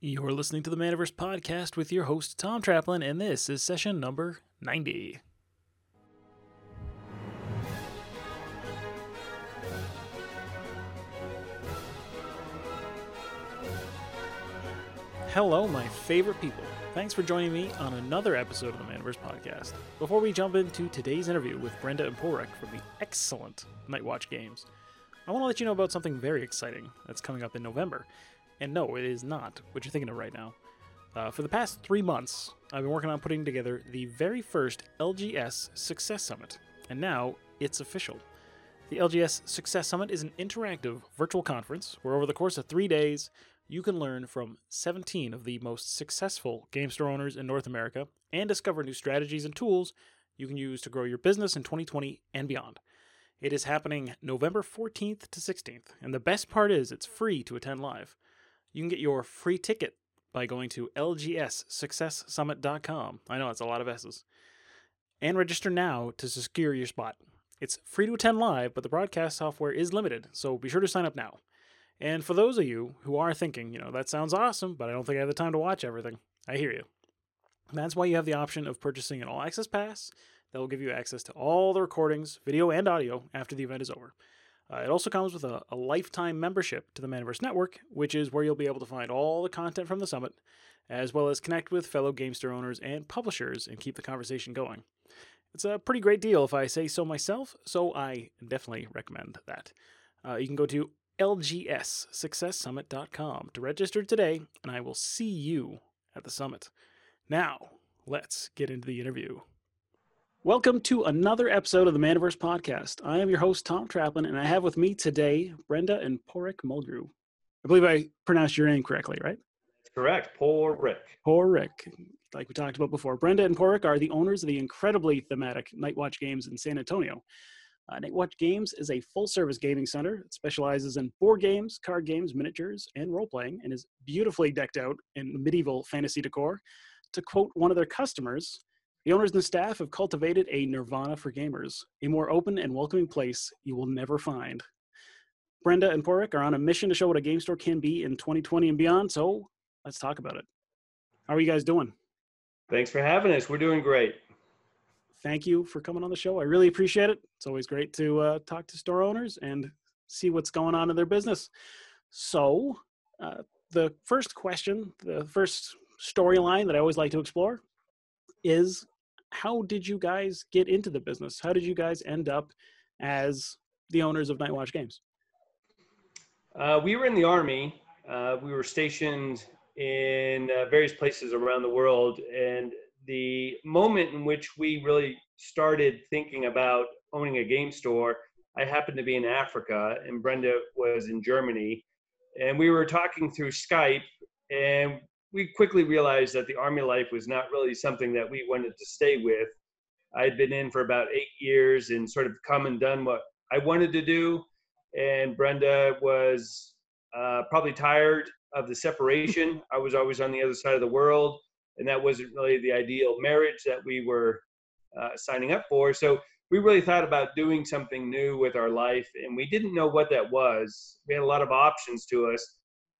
You're listening to the Manaverse Podcast with your host, Tom Traplin, and this is session number 90. Hello, my favorite people. Thanks for joining me on another episode of the Manaverse Podcast. Before we jump into today's interview with Brenda and from the excellent Knight Watch Games, I want to let you know about something very exciting that's coming up in November. And no, it is not what you're thinking of right now. Uh, for the past three months, I've been working on putting together the very first LGS Success Summit, and now it's official. The LGS Success Summit is an interactive virtual conference where, over the course of three days, you can learn from 17 of the most successful game store owners in North America and discover new strategies and tools you can use to grow your business in 2020 and beyond. It is happening November 14th to 16th, and the best part is it's free to attend live. You can get your free ticket by going to lgssuccesssummit.com. I know it's a lot of S's. And register now to secure your spot. It's free to attend live, but the broadcast software is limited, so be sure to sign up now. And for those of you who are thinking, you know, that sounds awesome, but I don't think I have the time to watch everything, I hear you. That's why you have the option of purchasing an all access pass that will give you access to all the recordings, video and audio, after the event is over. Uh, it also comes with a, a, lifetime membership to the Manaverse Network, which is where you'll be able to find all the content from the summit, as well as connect with fellow Gamester owners and publishers and keep the conversation going. It's a pretty great deal if I say so myself, so I definitely recommend that. Uh, you can go to lgssuccesssummit.com to register today, and I will see you at the summit. Now, let's get into the interview. Welcome to another episode of the Manaverse Podcast. I am your host, Tom Traplin, and I have with me today Brenda and Paraic Mulgrew. I believe I pronounced your name correctly, right? Correct. Paraic. Paraic. Like we talked about before, Brenda and Paraic are the owners of the incredibly thematic Knight Watch Games in San Antonio. Uh, Knight Watch Games is a full service gaming center that specializes in board games, card games, miniatures, and role playing, and is beautifully decked out in medieval fantasy decor. To quote one of their customers, the owners and staff have cultivated a nirvana for gamers, a more open and welcoming place you will never find. Brenda and Paraic are on a mission to show what a game store can be in 2020 and beyond, so let's talk about it. How are you guys doing? Thanks for having us. We're doing great. Thank you for coming on the show. I really appreciate it. It's always great to uh, talk to store owners and see what's going on in their business. So, uh, the first question, the first storyline that I always like to explore is how did you guys get into the business? How did you guys end up as the owners of Knight Watch Games? Uh, we were in the Army. Uh, we were stationed in uh, various places around the world. And the moment in which we really started thinking about owning a game store, I happened to be in Africa and Brenda was in Germany. And we were talking through Skype and we quickly realized that the army life was not really something that we wanted to stay with. I had been in for about eight years and sort of come and done what I wanted to do. And Brenda was uh, probably tired of the separation. I was always on the other side of the world, and that wasn't really the ideal marriage that we were uh, signing up for. So we really thought about doing something new with our life, and we didn't know what that was. We had a lot of options to us,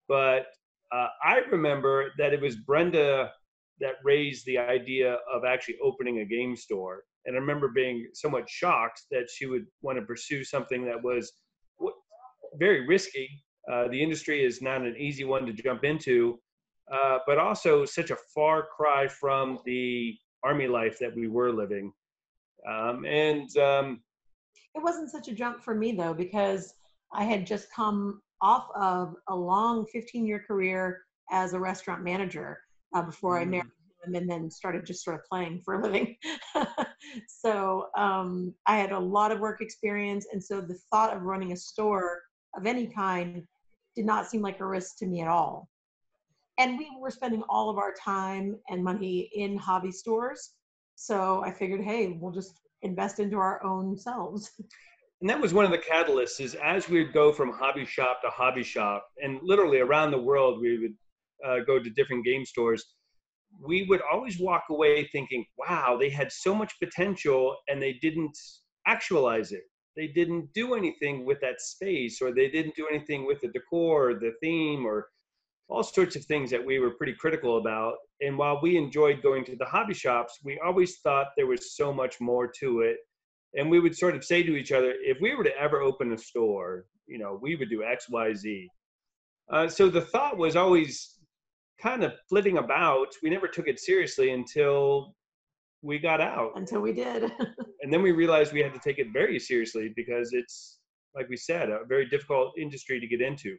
but uh, I remember that it was Brenda that raised the idea of actually opening a game store. And I remember being somewhat shocked that she would want to pursue something that was very risky. Uh, the industry is not an easy one to jump into, uh, but also such a far cry from the army life that we were living. Um, and um, it wasn't such a jump for me though, because I had just come off of a long 15 year career as a restaurant manager uh, before mm. I married him and then started just sort of playing for a living. so um, I had a lot of work experience. And so the thought of running a store of any kind did not seem like a risk to me at all. And we were spending all of our time and money in hobby stores. So I figured, hey, we'll just invest into our own selves. and that was one of the catalysts is as we would go from hobby shop to hobby shop and literally around the world we would uh, go to different game stores we would always walk away thinking wow they had so much potential and they didn't actualize it they didn't do anything with that space or they didn't do anything with the decor or the theme or all sorts of things that we were pretty critical about. And while we enjoyed going to the hobby shops, we always thought there was so much more to it. And we would sort of say to each other, if we were to ever open a store, you know, we would do X, Y, Z. Uh, so the thought was always kind of flitting about. We never took it seriously until we got out. Until we did. and then we realized we had to take it very seriously because it's, like we said, a very difficult industry to get into.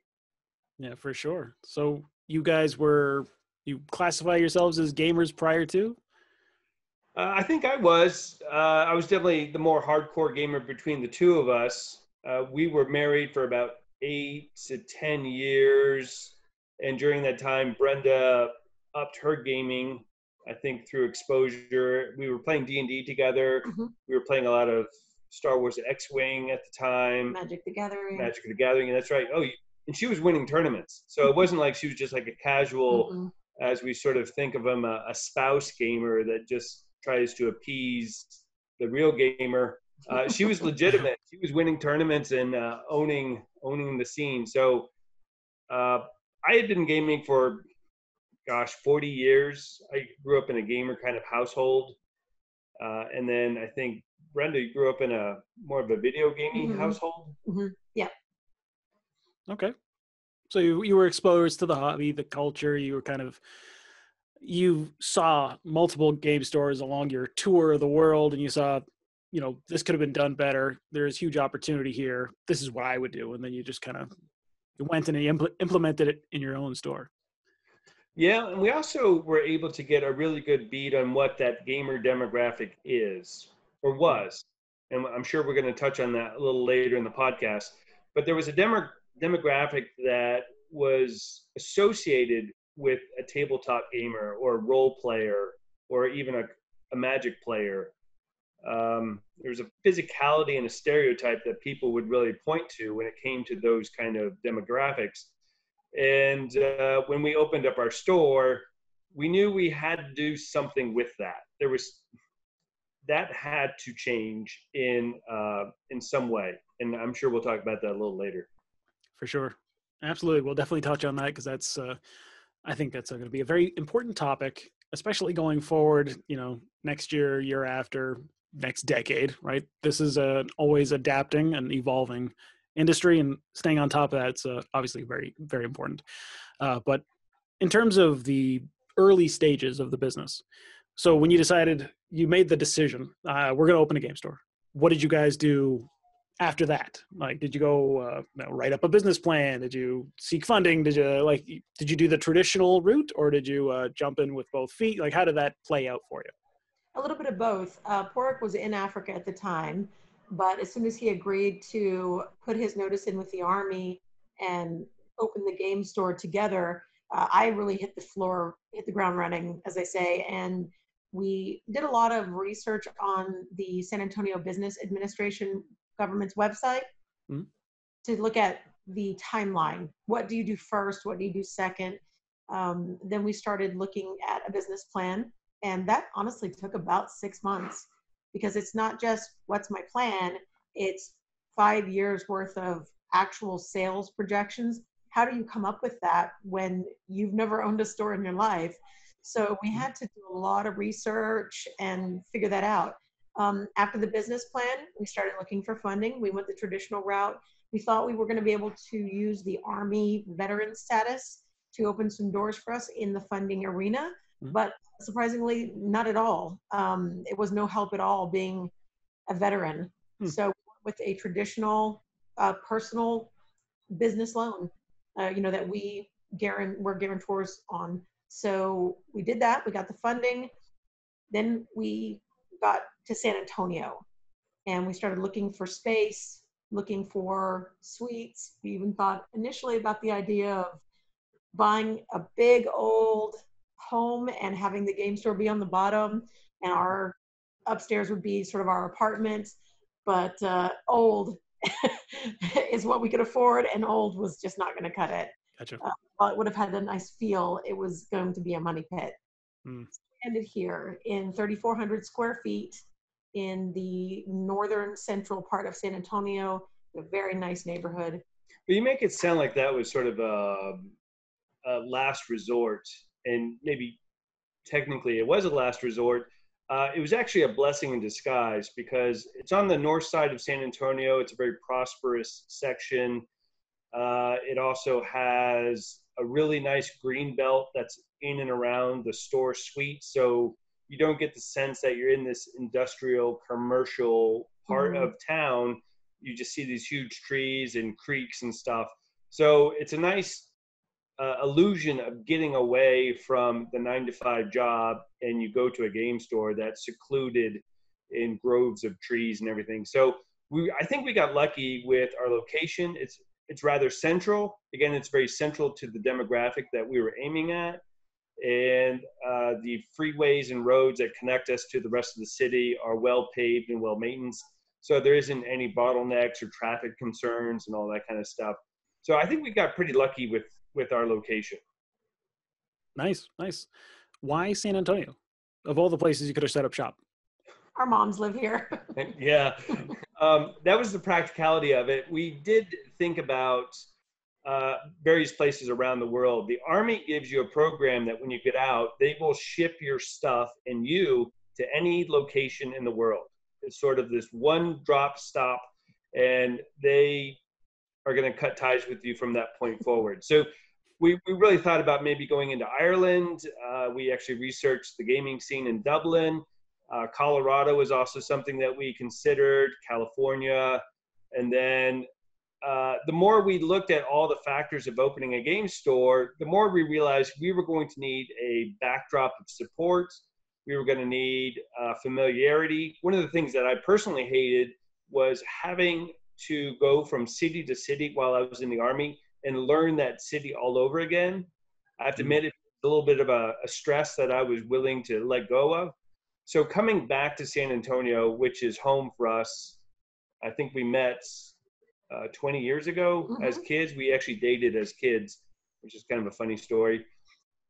Yeah, for sure. So you guys were you classify yourselves as gamers prior to? Uh, I think I was. Uh, I was definitely the more hardcore gamer between the two of us. Uh, we were married for about eight to ten years, and during that time, Brenda upped her gaming. I think through exposure, we were playing D and D together. Mm-hmm. We were playing a lot of Star Wars X-wing at the time. Magic the Gathering. Magic the Gathering, and that's right. Oh, and she was winning tournaments. So it wasn't like she was just like a casual, mm-hmm. as we sort of think of them, a, a, spouse gamer that just tries to appease the real gamer. Uh, she was legitimate. She was winning tournaments and uh, owning owning the scene. So uh, I had been gaming for, gosh, 40 years. I grew up in a gamer kind of household, uh, and then I think Brenda grew up in a more of a video gaming mm-hmm. household. Mm-hmm. Yeah. Okay. So you, you were exposed to the hobby, the culture. You were kind of you saw multiple game stores along your tour of the world, and you saw, you know, this could have been done better. There's huge opportunity here. This is what I would do, and then you just kind of went and impl- implemented it in your own store. Yeah, and we also were able to get a really good beat on what that gamer demographic is or mm-hmm. was, and I'm sure we're going to touch on that a little later in the podcast. But there was a demo demographic that was associated with a tabletop gamer or a role player or even a, a magic player. Um, there was a physicality and a stereotype that people would really point to when it came to those kind of demographics. And uh, when we opened up our store, we knew we had to do something with that. There was that had to change in uh, in some way, and I'm sure we'll talk about that a little later for sure. Absolutely. We'll definitely touch on that because that's, uh, I think that's going to be a very important topic, especially going forward, you know, next year, year after, next decade, right? This is a, always adapting and evolving industry and staying on top of that's uh, obviously very, very important. Uh, but in terms of the early stages of the business, so when you decided, you made the decision, uh, we're going to open a game store. What did you guys do after that? Like, did you go uh, write up a business plan? Did you seek funding? Did you like, did you do the traditional route or did you uh, jump in with both feet? Like, how did that play out for you? A little bit of both. Uh, was in Africa at the time, but as soon as he agreed to put his notice in with the army and open the game store together, uh, I really hit the floor, hit the ground running, as I say, and we did a lot of research on the San Antonio Business Administration government's website mm-hmm. to look at the timeline. What do you do first? What do you do second? Um, then we started looking at a business plan, and that honestly took about six months because it's not just what's my plan, it's five years worth of actual sales projections. How do you come up with that when you've never owned a store in your life? So we had to do a lot of research and figure that out. Um, after the business plan, we started looking for funding. We went the traditional route. We thought we were going to be able to use the Army veteran status to open some doors for us in the funding arena, mm-hmm. but surprisingly, not at all. Um, it was no help at all being a veteran. Mm-hmm. So, with a traditional uh, personal business loan, uh, you know, that we guarant- were guarantors on. So, we did that. We got the funding. Then we got to San Antonio and we started looking for space, looking for suites. We even thought initially about the idea of buying a big old home and having the game store be on the bottom and our upstairs would be sort of our apartment but uh, old is what we could afford and old was just not going to cut it gotcha. uh, while it would have had a nice feel it was going to be a money pit mm. ended here in 3400 square feet in the northern central part of San Antonio, a very nice neighborhood. But you make it sound like that was sort of a, a last resort, and maybe technically it was a last resort. Uh, it was actually a blessing in disguise because it's on the north side of San Antonio. It's a very prosperous section. Uh, it also has a really nice green belt that's in and around the store suite. So you don't get the sense that you're in this industrial commercial part mm-hmm. of town. You just see these huge trees and creeks and stuff. So it's a nice uh, illusion of getting away from the nine to five job and you go to a game store that's secluded in groves of trees and everything. So we, I think we got lucky with our location. It's it's rather central. Again, it's very central to the demographic that we were aiming at, and uh, the freeways and roads that connect us to the rest of the city are well paved and well maintained. So there isn't any bottlenecks or traffic concerns and all that kind of stuff. So I think we got pretty lucky with with our location. Nice, nice. Why San Antonio? Of all the places you could have set up shop. Our moms live here. yeah, um, that was the practicality of it. We did think about uh, various places around the world. The Army gives you a program that when you get out, they will ship your stuff and you to any location in the world. It's sort of this one drop stop, and they are going to cut ties with you from that point forward. So we, we really thought about maybe going into Ireland. Uh, we actually researched the gaming scene in Dublin. Uh, Colorado was also something that we considered, California. And then uh, the more we looked at all the factors of opening a game store, the more we realized we were going to need a backdrop of support. We were going to need uh, familiarity. One of the things that I personally hated was having to go from city to city while I was in the army and learn that city all over again. I have to mm-hmm. admit, it's a little bit of a, a stress that I was willing to let go of. So coming back to San Antonio, which is home for us, I think we met uh, 20 years ago mm-hmm. as kids. We actually dated as kids, which is kind of a funny story.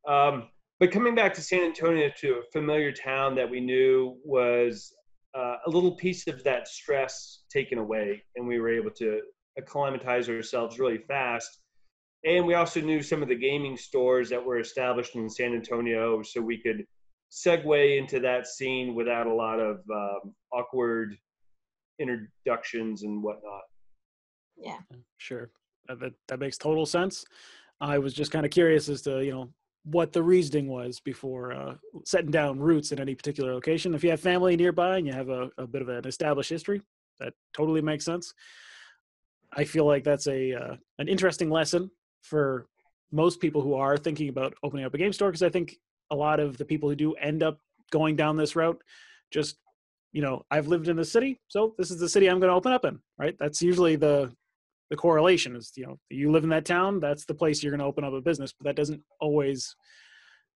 Um, but coming back to San Antonio to a familiar town that we knew was uh, a little piece of that stress taken away, and we were able to acclimatize ourselves really fast. And we also knew some of the gaming stores that were established in San Antonio, so we could segue into that scene without a lot of um, awkward introductions and whatnot. Yeah, sure. That that makes total sense. I was just kind of curious as to you know what the reasoning was before uh, setting down roots in any particular location. If you have family nearby and you have a, a bit of an established history, that totally makes sense. I feel like that's a uh, an interesting lesson for most people who are thinking about opening up a game store because I think a lot of the people who do end up going down this route just you know I've lived in the city, so this is the city I'm going to open up in, right? That's usually the the correlation is you know you live in that town, that's the place you're going to open up a business, but that doesn't always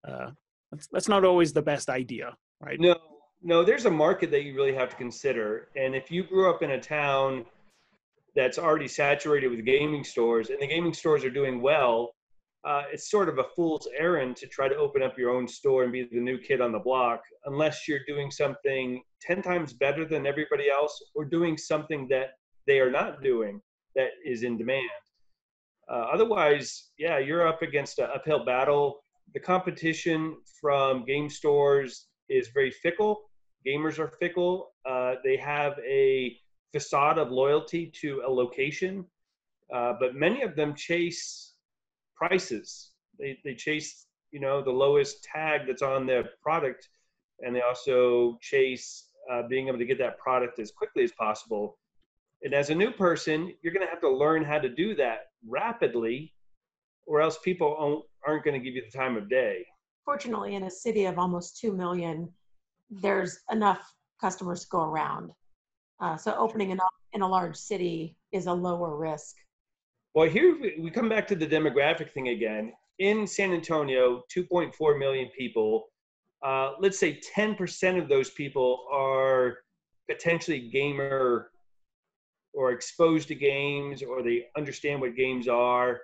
uh, that's that's not always the best idea, right? No, no, there's a market that you really have to consider, and if you grew up in a town that's already saturated with gaming stores and the gaming stores are doing well, uh, it's sort of a fool's errand to try to open up your own store and be the new kid on the block unless you're doing something 10 times better than everybody else or doing something that they are not doing that is in demand. Uh, otherwise, yeah, you're up against an uphill battle. The competition from game stores is very fickle. Gamers are fickle. Uh, they have a facade of loyalty to a location, uh, but many of them chase prices. They, they chase, you know, the lowest tag that's on their product, and they also chase uh, being able to get that product as quickly as possible. And as a new person, you're going to have to learn how to do that rapidly, or else people aren't going to give you the time of day. Fortunately, in a city of almost 2 million, there's enough customers to go around. Uh, so opening in a, in a large city is a lower risk. Well, here we come back to the demographic thing again. In San Antonio, 2.4 million people. Uh, let's say 10% of those people are potentially gamer or exposed to games or they understand what games are.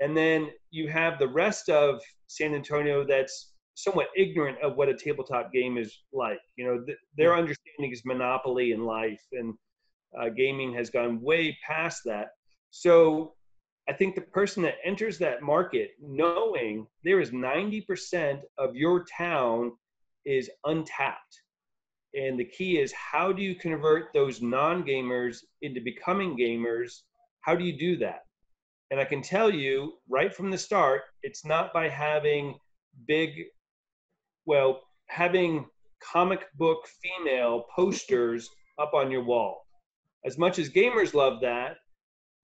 And then you have the rest of San Antonio that's somewhat ignorant of what a tabletop game is like. You know, th- their understanding is monopoly in life, and uh, gaming has gone way past that. So I think the person that enters that market knowing there is 90% of your town is untapped. And the key is how do you convert those non gamers into becoming gamers? How do you do that? And I can tell you right from the start, it's not by having big, well, having comic book female posters up on your wall. As much as gamers love that,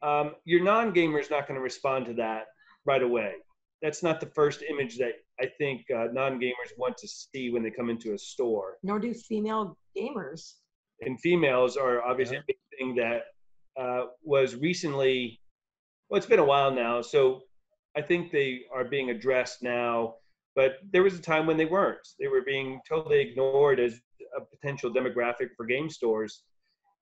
um, your non-gamer is not going to respond to that right away. That's not the first image that I think uh, non-gamers want to see when they come into a store. Nor do female gamers. And females are obviously yeah. a big thing that uh, was recently. Well, it's been a while now, so I think they are being addressed now. But there was a time when they weren't. They were being totally ignored as a potential demographic for game stores.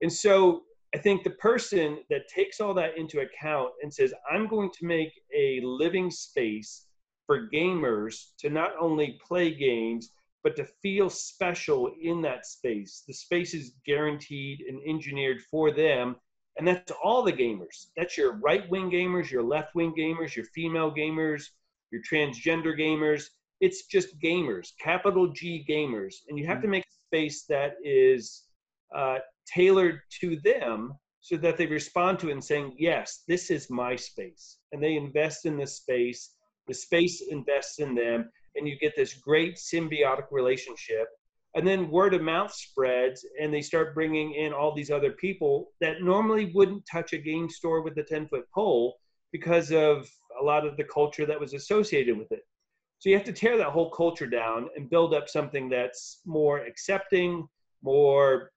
And so I think the person that takes all that into account and says, I'm going to make a living space for gamers to not only play games, but to feel special in that space. The space is guaranteed and engineered for them. And that's all the gamers. That's your right wing gamers, your left wing gamers, your female gamers, your transgender gamers. It's just gamers, capital G gamers. And you have to make a space that is uh, tailored to them so that they respond to it and saying, yes, this is my space. And they invest in the space, the space invests in them, and you get this great symbiotic relationship. And then word of mouth spreads, and they start bringing in all these other people that normally wouldn't touch a game store with a 10 foot pole because of a lot of the culture that was associated with it. So you have to tear that whole culture down and build up something that's more accepting, more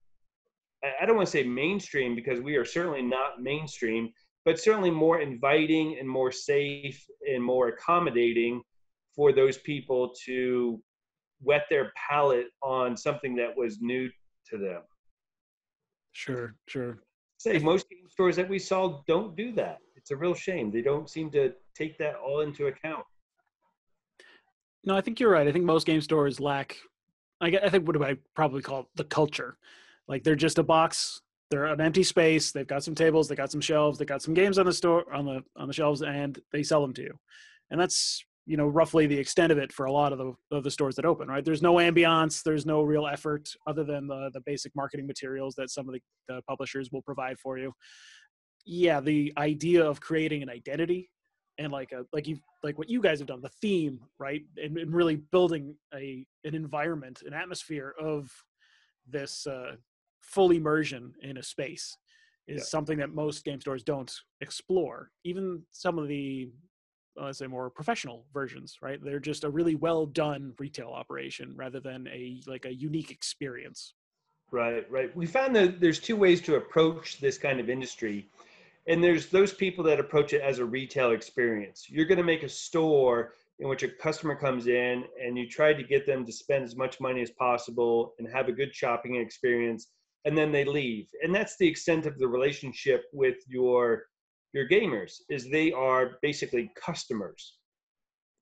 I don't want to say mainstream because we are certainly not mainstream, but certainly more inviting and more safe and more accommodating for those people to wet their palate on something that was new to them. Sure, sure. Say most game stores that we saw don't do that. It's a real shame. They don't seem to take that all into account. No, I think you're right. I think most game stores lack. I, I think what do I probably call the culture like they're just a box. They're an empty space. They've got some tables. They got some shelves. They got some games on the store on the on the shelves, and they sell them to you. And that's you know roughly the extent of it for a lot of the of the stores that open. Right? There's no ambiance. There's no real effort other than the the basic marketing materials that some of the, the publishers will provide for you. Yeah, the idea of creating an identity and like a like you like what you guys have done the theme right and, and really building a an environment an atmosphere of this uh full immersion in a space is yeah. something that most game stores don't explore. Even some of the let's say more professional versions, right? They're just a really well done retail operation rather than a like a unique experience. Right, right. We found that there's two ways to approach this kind of industry. And there's those people that approach it as a retail experience. You're going to make a store in which a customer comes in and you try to get them to spend as much money as possible and have a good shopping experience and then they leave. And that's the extent of the relationship with your your gamers is they are basically customers.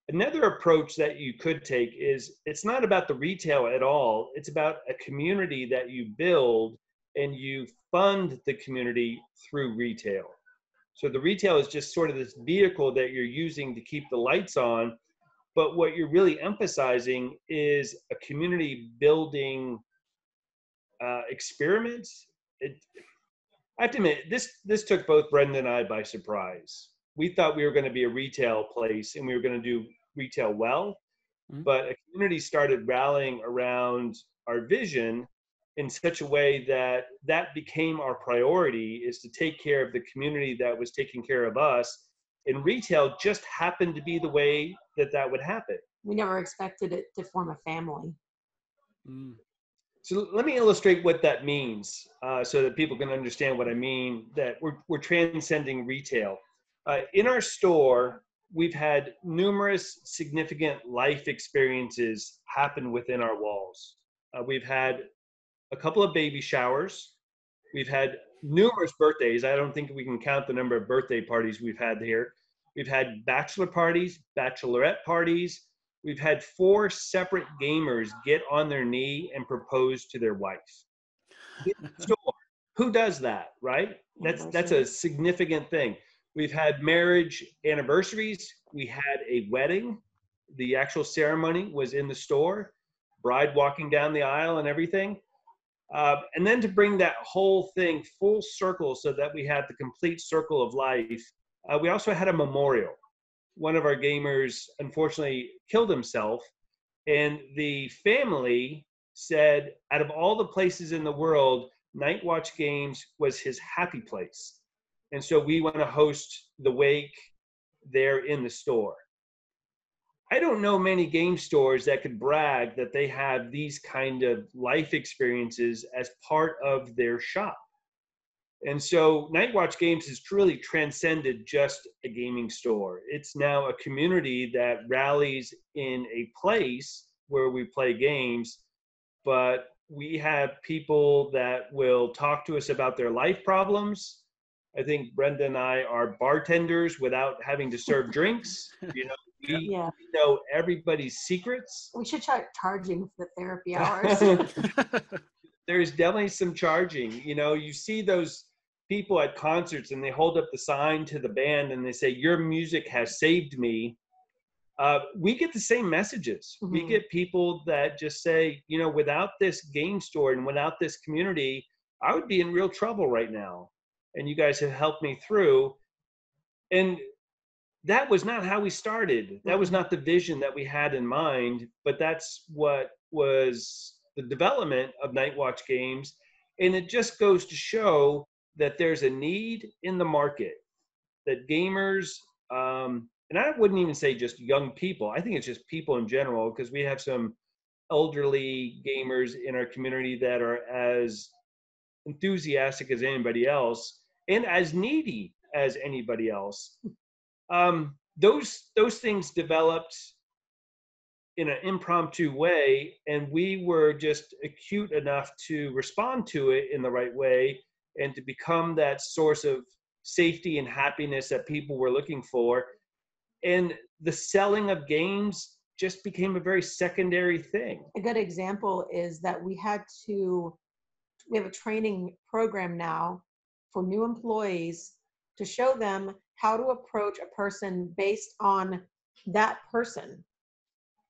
Another approach that you could take is it's not about the retail at all it's about a community that you build and you fund the community through retail. So the retail is just sort of this vehicle that you're using to keep the lights on but what you're really emphasizing is a community building uh, experiments. It, I have to admit, this this took both Brenda and I by surprise. We thought we were going to be a retail place and we were going to do retail well, mm-hmm. but a community started rallying around our vision in such a way that that became our priority is to take care of the community that was taking care of us and retail just happened to be the way that that would happen we never expected it to form a family mm. So let me illustrate what that means uh, so that people can understand what I mean that we're, we're transcending retail. Uh, in our store, we've had numerous significant life experiences happen within our walls. Uh, we've had a couple of baby showers. We've had numerous birthdays. I don't think we can count the number of birthday parties we've had here. We've had bachelor parties, bachelorette parties, we've had four separate gamers get on their knee and propose to their wife. Who does that, right? That's that's a significant thing. We've had marriage anniversaries. We had a wedding. The actual ceremony was in the store, bride walking down the aisle and everything. Uh, and then to bring that whole thing full circle so that we had the complete circle of life, uh, we also had a memorial. One of our gamers unfortunately killed himself, and the family said, out of all the places in the world, Knight Watch Games was his happy place. And so we want to host the wake there in the store. I don't know many game stores that could brag that they have these kind of life experiences as part of their shop. And so Knight Watch Games has truly transcended just a gaming store. It's now a community that rallies in a place where we play games, but we have people that will talk to us about their life problems. I think Brenda and I are bartenders without having to serve drinks. You know, we Yeah. know everybody's secrets. We should start charging for the therapy hours. There's definitely some charging. You know, you see those people at concerts and they hold up the sign to the band and they say, Your music has saved me. Uh, we get the same messages. We Mhm. get people that just say, you know, without this game store and without this community, I would be in real trouble right now. And you guys have helped me through. And that was not how we started. That was not the vision that we had in mind, but that's what was the development of Knight Watch games. And it just goes to show that there's a need in the market that gamers, um, and I wouldn't even say just young people, I think it's just people in general, because we have some elderly gamers in our community that are as enthusiastic as anybody else and as needy as anybody else. Um, those those things developed in an impromptu way, and we were just acute enough to respond to it in the right way and to become that source of safety and happiness that people were looking for. And the selling of games just became a very secondary thing. a good example is that we had to we have a training program now for new employees to show them how to approach a person based on that person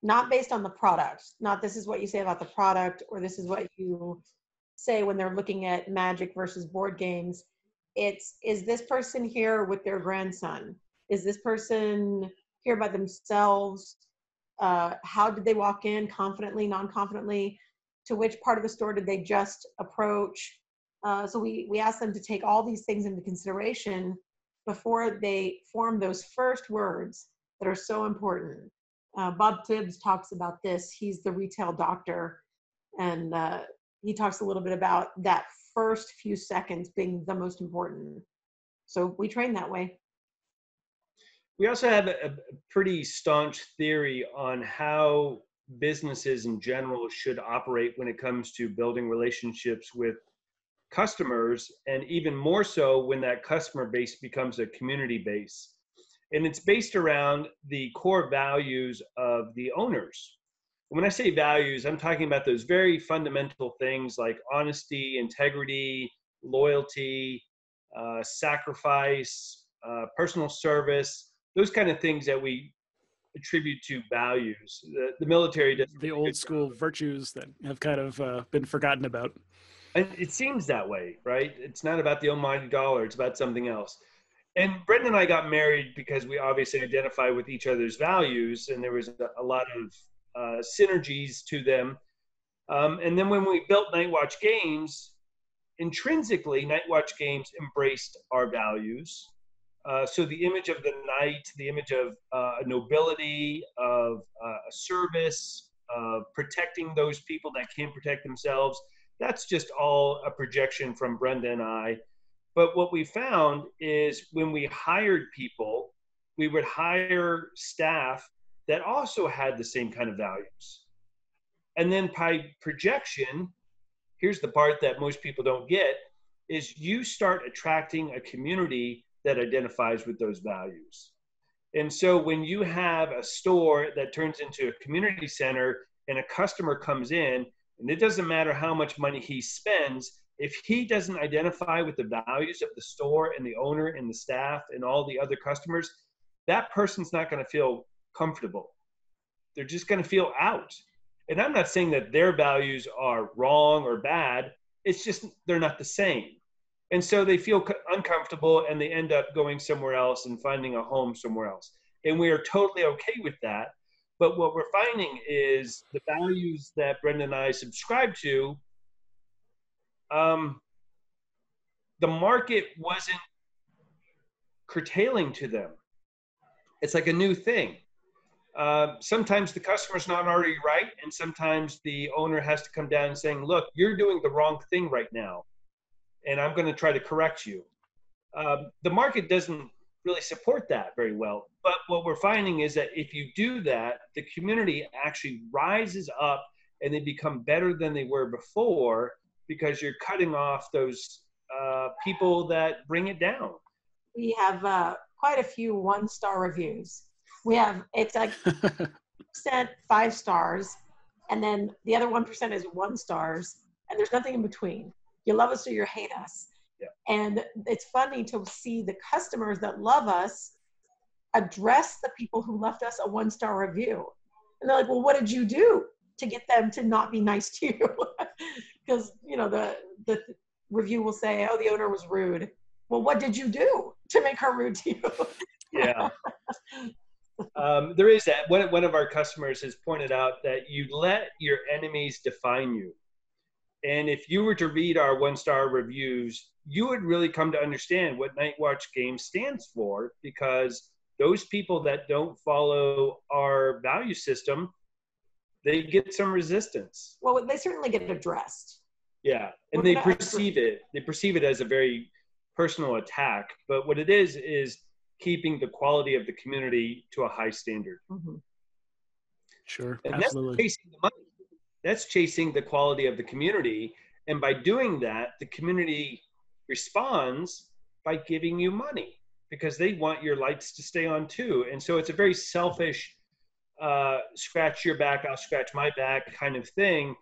not based on the product not this is what you say about the product or this is what you say when they're looking at magic versus board games it's is this person here with their grandson? Is this person here by themselves? Uh, how did they walk in? Confidently non-confidently? To which part of the store did they just approach? Uh, so we we ask them to take all these things into consideration before they form those first words that are so important. Uh, Bob Phibbs talks about this. He's the retail doctor. And uh, he talks a little bit about that first few seconds being the most important so we train that way We also have a, pretty staunch theory on how businesses in general should operate when it comes to building relationships with customers, and even more so when that customer base becomes a community base. And it's based around the core values of the owners. When I say values, I'm talking about those very fundamental things like honesty, integrity, loyalty, uh, sacrifice, uh, personal service, those kind of things that we attribute to values. The, the military does the old school virtues that have kind of uh, been forgotten about. And it seems that way, right? It's not about the almighty dollar, it's about something else. And Brenda and I got married because we obviously identify with each other's values, and there was a, a lot of uh, synergies to them. Um, and then when we built Knight Watch Games, intrinsically, Knight Watch Games embraced our values. Uh, so the image of the knight, the image of uh, nobility, of uh, service, of protecting those people that can't protect themselves, that's just all a projection from Brenda and I. But what we found is when we hired people, we would hire staff that also had the same kind of values. And then by projection, here's the part that most people don't get is you start attracting a community that identifies with those values. And so when you have a store that turns into a community center and a customer comes in, and it doesn't matter how much money he spends, if he doesn't identify with the values of the store and the owner and the staff and all the other customers, that person's not going to feel comfortable. They're just going to feel out. And I'm not saying that their values are wrong or bad. It's just they're not the same. And so they feel uncomfortable and they end up going somewhere else and finding a home somewhere else. And we are totally okay with that. But what we're finding is the values that Brenda and I subscribe to, um, the market wasn't curtailing to them. It's like a new thing. Uh, sometimes the customer's not already right, and sometimes the owner has to come down and saying, "Look, you're doing the wrong thing right now, and I'm going to try to correct you." Um, the market doesn't really support that very well. But what we're finding is that if you do that, the community actually rises up and they become better than they were before because you're cutting off those uh, people that bring it down. We have uh, quite a few one star reviews. We have, it's like percent five stars, and then the other 1% is one stars, and there's nothing in between. You love us or you hate us. Yeah. And it's funny to see the customers that love us address the people who left us a one star review. And they're like, well, what did you do to get them to not be nice to you? Because, you know, the, the review will say, oh, the owner was rude. Well, what did you do to make her rude to you? yeah. Um, there is that. One, one of our customers has pointed out that you let your enemies define you. And if you were to read our one star reviews, you would really come to understand what Knight Watch Games stands for because those people that don't follow our value system, they get some resistance. Well, they certainly get addressed. Yeah, and they perceive it. They perceive it as a very personal attack. But what it is is keeping the quality of the community to a high standard. Mm-hmm. Sure, and absolutely. That's chasing the money. That's chasing the quality of the community, and by doing that, the community responds by giving you money because they want your lights to stay on too. And so it's a very selfish, uh, scratch your back, I'll scratch my back kind of thing.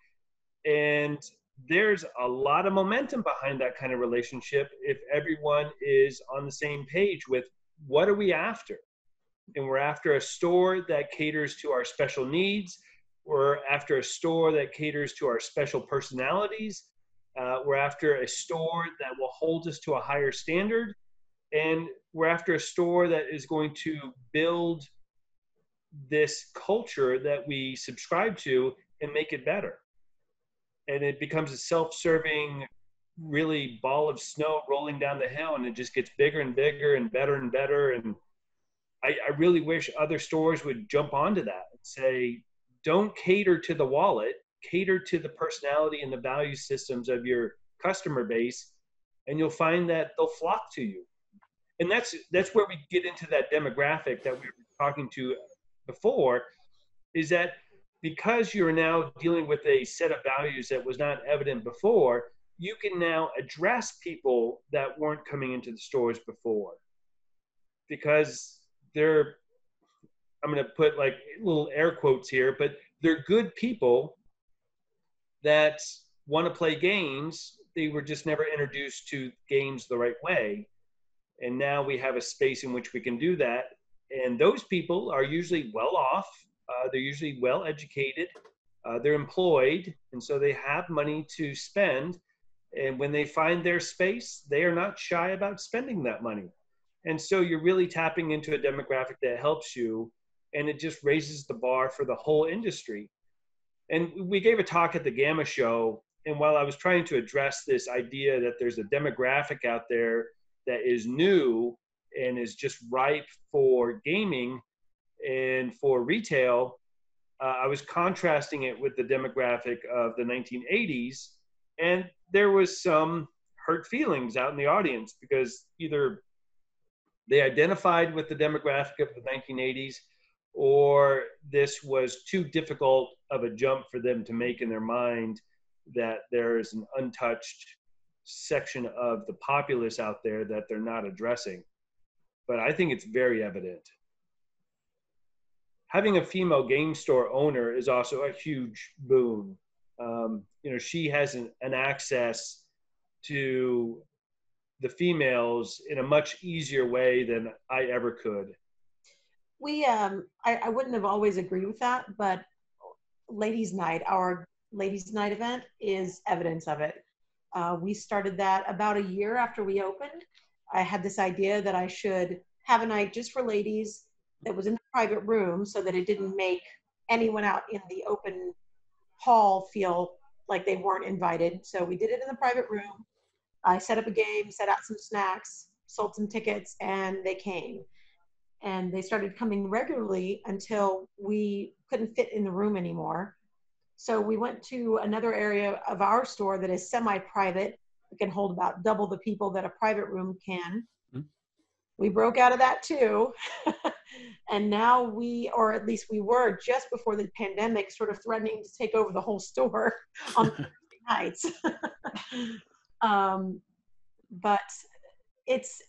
And there's a lot of momentum behind that kind of relationship if everyone is on the same page with what are we after? And we're after a store that caters to our special needs. We're after a store that caters to our special personalities. Uh, we're after a store that will hold us to a higher standard. And we're after a store that is going to build this culture that we subscribe to and make it better. And it becomes a self serving, really ball of snow rolling down the hill, and it just gets bigger and bigger and better and better. And I, I really wish other stores would jump onto that and say, don't cater to the wallet, cater to the personality and the value systems of your customer base, and you'll find that they'll flock to you. And that's that's where we get into that demographic that we were talking to before, is that because you're now dealing with a set of values that was not evident before, you can now address people that weren't coming into the stores before. Because they're I'm going to put like little air quotes here, but they're good people that want to play games. They were just never introduced to games the right way. And now we have a space in which we can do that. And those people are usually well off, uh, they're usually well educated, uh, they're employed, and so they have money to spend. And when they find their space, they are not shy about spending that money. And so you're really tapping into a demographic that helps you, and it just raises the bar for the whole industry. And we gave a talk at the GAMA Show. And while I was trying to address this idea that there's a demographic out there that is new and is just ripe for gaming and for retail, uh, I was contrasting it with the demographic of the 1980s. And there was some hurt feelings out in the audience because either they identified with the demographic of the 1980s or this was too difficult of a jump for them to make in their mind that there is an untouched section of the populace out there that they're not addressing. But I think it's very evident. Having a female game store owner is also a huge boon. Um, you know, she has an, an access to the females in a much easier way than I ever could. We, um, I, I wouldn't have always agreed with that, but Ladies' Night, our Ladies' Night event, is evidence of it. Uh, we started that about a year after we opened. I had this idea that I should have a night just for ladies that was in the private room so that it didn't make anyone out in the open hall feel like they weren't invited. So we did it in the private room. I set up a game, set out some snacks, sold some tickets, and they came. And they started coming regularly until we couldn't fit in the room anymore. So we went to another area of our store that is semi-private. It can hold about double the people that a private room can. We broke out of that too. and now we, or at least we were just before the pandemic, sort of threatening to take over the whole store on Thursday nights. um, but it's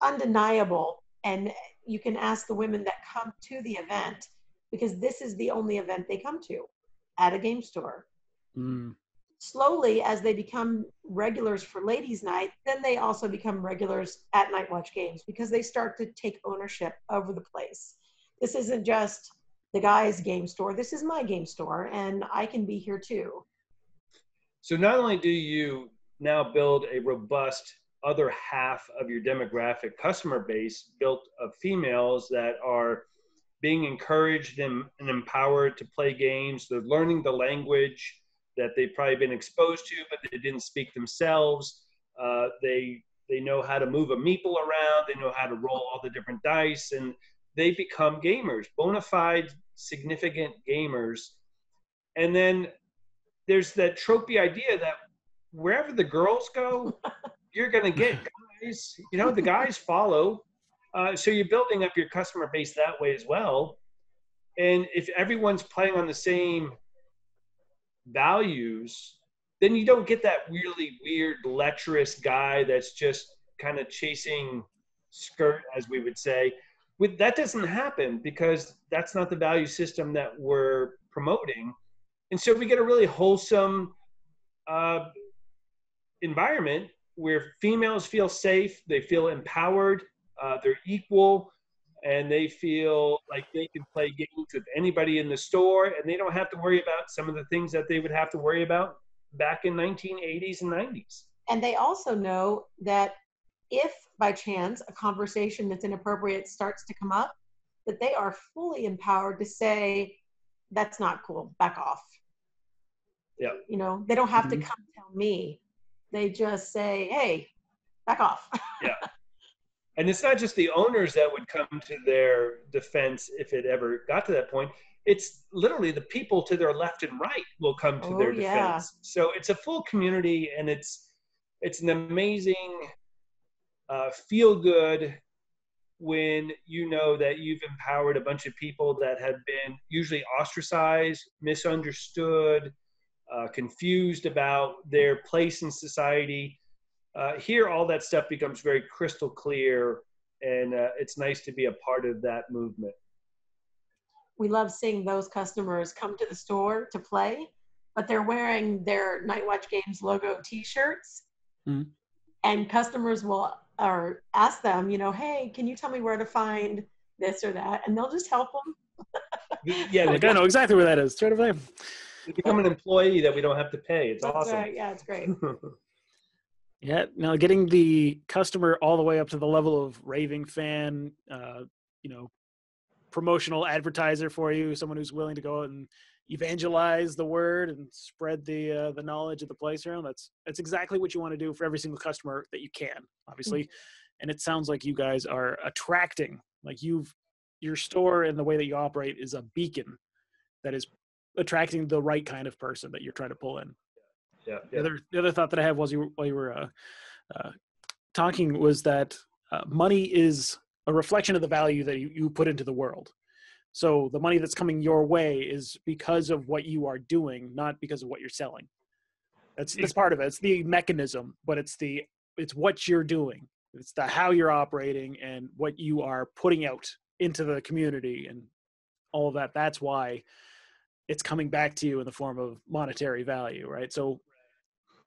undeniable. And you can ask the women that come to the event because this is the only event they come to at a game store. Mm. Slowly, as they become regulars for ladies' night, then they also become regulars at Knight Watch games because they start to take ownership over the place. This isn't just the guy's game store, this is my game store, and I can be here too. So, not only do you now build a robust other half of your demographic customer base built of females that are being encouraged and, empowered to play games. They're learning the language that they've probably been exposed to, but they didn't speak themselves. Uh, they they know how to move a meeple around. They know how to roll all the different dice, and they become gamers, bona fide, significant gamers. And then there's that tropey idea that wherever the girls go, you're going to get guys. You know, the guys follow uh, so you're building up your customer base that way as well. And if everyone's playing on the same values, then you don't get that really weird, lecherous guy that's just kind of chasing skirt, as we would say. With that doesn't happen because that's not the value system that we're promoting. And so we get a really wholesome uh, environment where females feel safe, they feel empowered, uh, they're equal and they feel like they can play games with anybody in the store and they don't have to worry about some of the things that they would have to worry about back in 1980s and 90s and they also know that if by chance a conversation that's inappropriate starts to come up that they are fully empowered to say that's not cool. Back off. Yeah. You know they don't have mm-hmm. to come tell me. They just say hey back off. Yeah and it's not just the owners that would come to their defense if it ever got to that point. It's literally the people to their left and right will come to oh, their defense. Yeah. so it's a full community and it's it's an amazing uh, feel good when you know that you've empowered a bunch of people that have been usually ostracized misunderstood uh, confused about their place in society uh, here all that stuff becomes very crystal clear and uh, it's nice to be a part of that movement. We love seeing those customers come to the store to play but they're wearing their Knight Watch games logo t-shirts. Mm-hmm. and customers will or ask them you know hey can you tell me where to find this or that? And they'll just help them. Yeah like, i know exactly where that is. Sort of thing they become an employee that we don't have to pay. It's That's awesome. right. yeah it's great Yeah. Now getting the customer all the way up to the level of raving fan, uh, you know, promotional advertiser for you, someone who's willing to go out and evangelize the word and spread the uh, the knowledge of the place around. That's that's exactly what you want to do for every single customer that you can, obviously. Mm-hmm. And it sounds like you guys are attracting, like you've your store and the way that you operate is a beacon that is attracting the right kind of person that you're trying to pull in yeah, The other the other thought that I have was you while you were uh, uh, talking was that uh, money is a reflection of the value that you, you put into the world. So the money that's coming your way is because of what you are doing, not because of what you're selling. That's that's part of it. It's the mechanism, but it's the it's what you're doing. It's the how you're operating and what you are putting out into the community and all of that. That's why it's coming back to you in the form of monetary value, right? So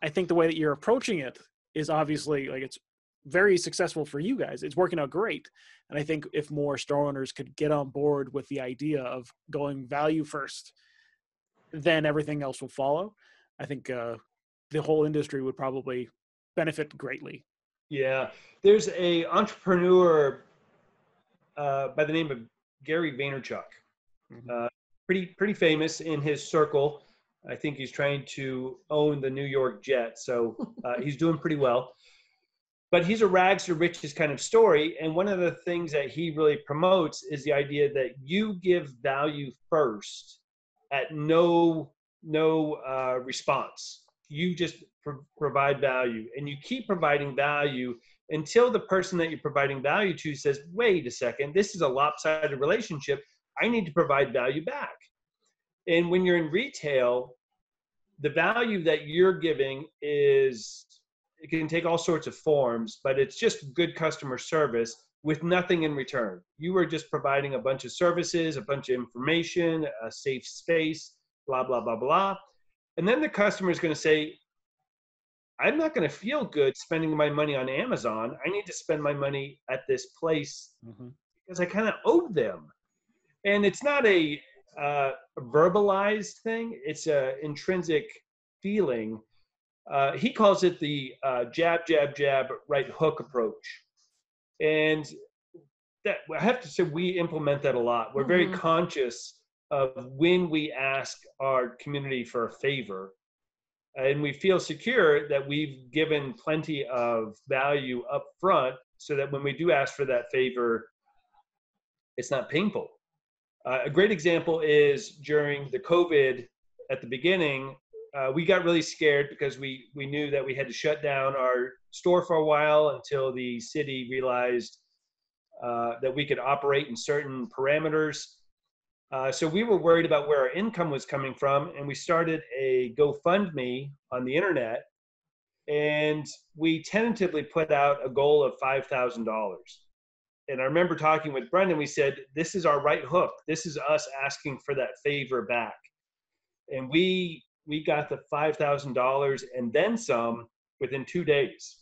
I think the way that you're approaching it is obviously like it's very successful for you guys. It's working out great. And I think if more store owners could get on board with the idea of going value first, then everything else will follow. I think uh, the whole industry would probably benefit greatly. Yeah, there's a entrepreneur uh, by the name of Gary Vaynerchuk. Mm-hmm. Uh, pretty pretty famous in his circle. I think he's trying to own the New York Jets, so uh, he's doing pretty well. But he's a rags to riches kind of story, and one of the things that he really promotes is the idea that you give value first at no no uh, response. You just provide value, and you keep providing value until the person that you're providing value to says, "Wait a second, this is a lopsided relationship. I need to provide value back." And when you're in retail, the value that you're giving is it can take all sorts of forms, but it's just good customer service with nothing in return. You are just providing a bunch of services, a bunch of information, a safe space, blah, blah, blah, blah. And then the customer is going to say, I'm not going to feel good spending my money on Amazon. I need to spend my money at this place mm-hmm. because I kind of owe them. And it's not a uh, verbalized thing, it's a intrinsic feeling. Uh, he calls it the uh, jab, jab, jab, right hook approach. And that I have to say, we implement that a lot. We're mm-hmm. very conscious of when we ask our community for a favor. And we feel secure that we've given plenty of value up front so that when we do ask for that favor, it's not painful. Uh, a great example is during the COVID at the beginning, uh, we got really scared because we, we knew that we had to shut down our store for a while until the city realized uh, that we could operate in certain parameters. Uh, so we were worried about where our income was coming from, and we started a GoFundMe on the internet, and we tentatively put out a goal of five thousand dollars and I remember talking with Brenda. We said, "This is our right hook. This is us asking for that favor back." And we we got the five thousand dollars and then some within two days.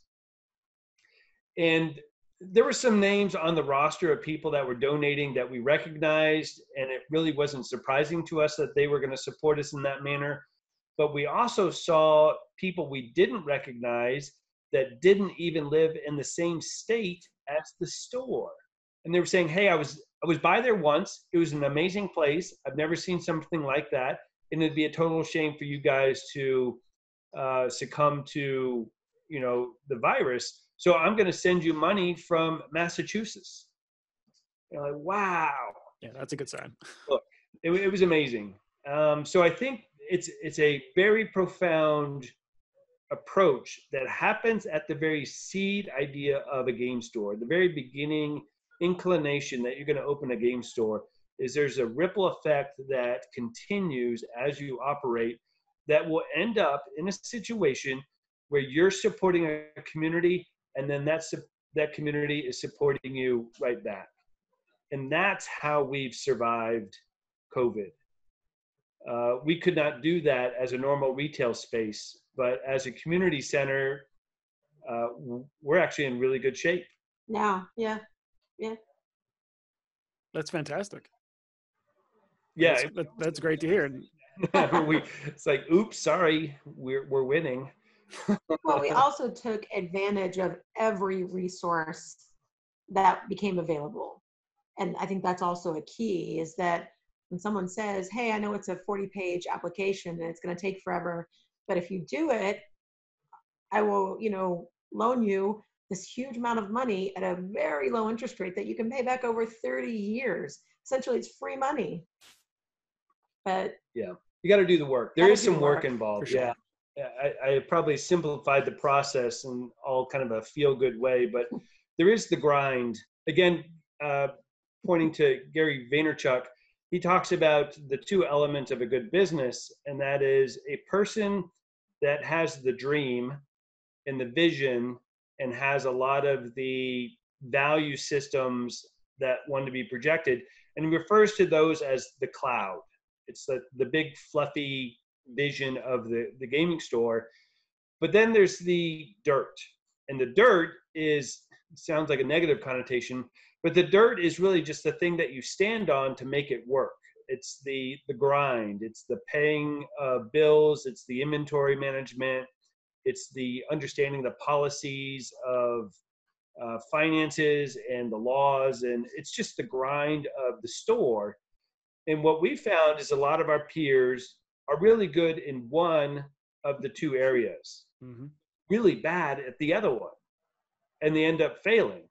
And there were some names on the roster of people that were donating that we recognized, and it really wasn't surprising to us that they were going to support us in that manner. But we also saw people we didn't recognize that didn't even live in the same state as the store. And they were saying, "Hey, I was I was by there once. It was an amazing place. I've never seen something like that, and it'd be a total shame for you guys to uh, succumb to you know the virus. So I'm going to send you money from Massachusetts." You're like, "Wow." Yeah, that's a good sign. Look, it, it was amazing. Um, so I think it's it's a very profound approach that happens at the very seed idea of a game store, the very beginning inclination that you're going to open a game store is there's a ripple effect that continues as you operate that will end up in a situation where you're supporting a community and then that's that community is supporting you right back. And that's how we've survived covid. Uh, we could not do that as a normal retail space but as a community center, uh, we're actually in really good shape. Yeah, yeah, yeah. That's fantastic. Yeah, that's, that's great to hear. we, it's like, oops, sorry, we're we're winning. well, we also took advantage of every resource that became available, and I think that's also a key. Is that when someone says, "Hey, I know it's a 40-page application and it's going to take forever," But if you do it, I will, you know, loan you this huge amount of money at a very low interest rate that you can pay back over 30 years. Essentially, it's free money. But yeah, you got to do the work. There is some work, work involved. Sure. Yeah. yeah I, I probably simplified the process in all kind of a feel good way, but there is the grind. Again, uh, pointing to Gary Vaynerchuk, he talks about the two elements of a good business, and that is a person that has the dream and the vision and has a lot of the value systems that want to be projected and he refers to those as the cloud. It's the, the big fluffy vision of the, the gaming store. But then there's the dirt, and the dirt is sounds like a negative connotation, but the dirt is really just the thing that you stand on to make it work. It's the the grind. It's the paying uh, bills. It's the inventory management. It's the understanding the policies of uh, finances and the laws, and it's just the grind of the store. And what we found is a lot of our peers are really good in one of the two areas, mm-hmm. really bad at the other one, and they end up failing.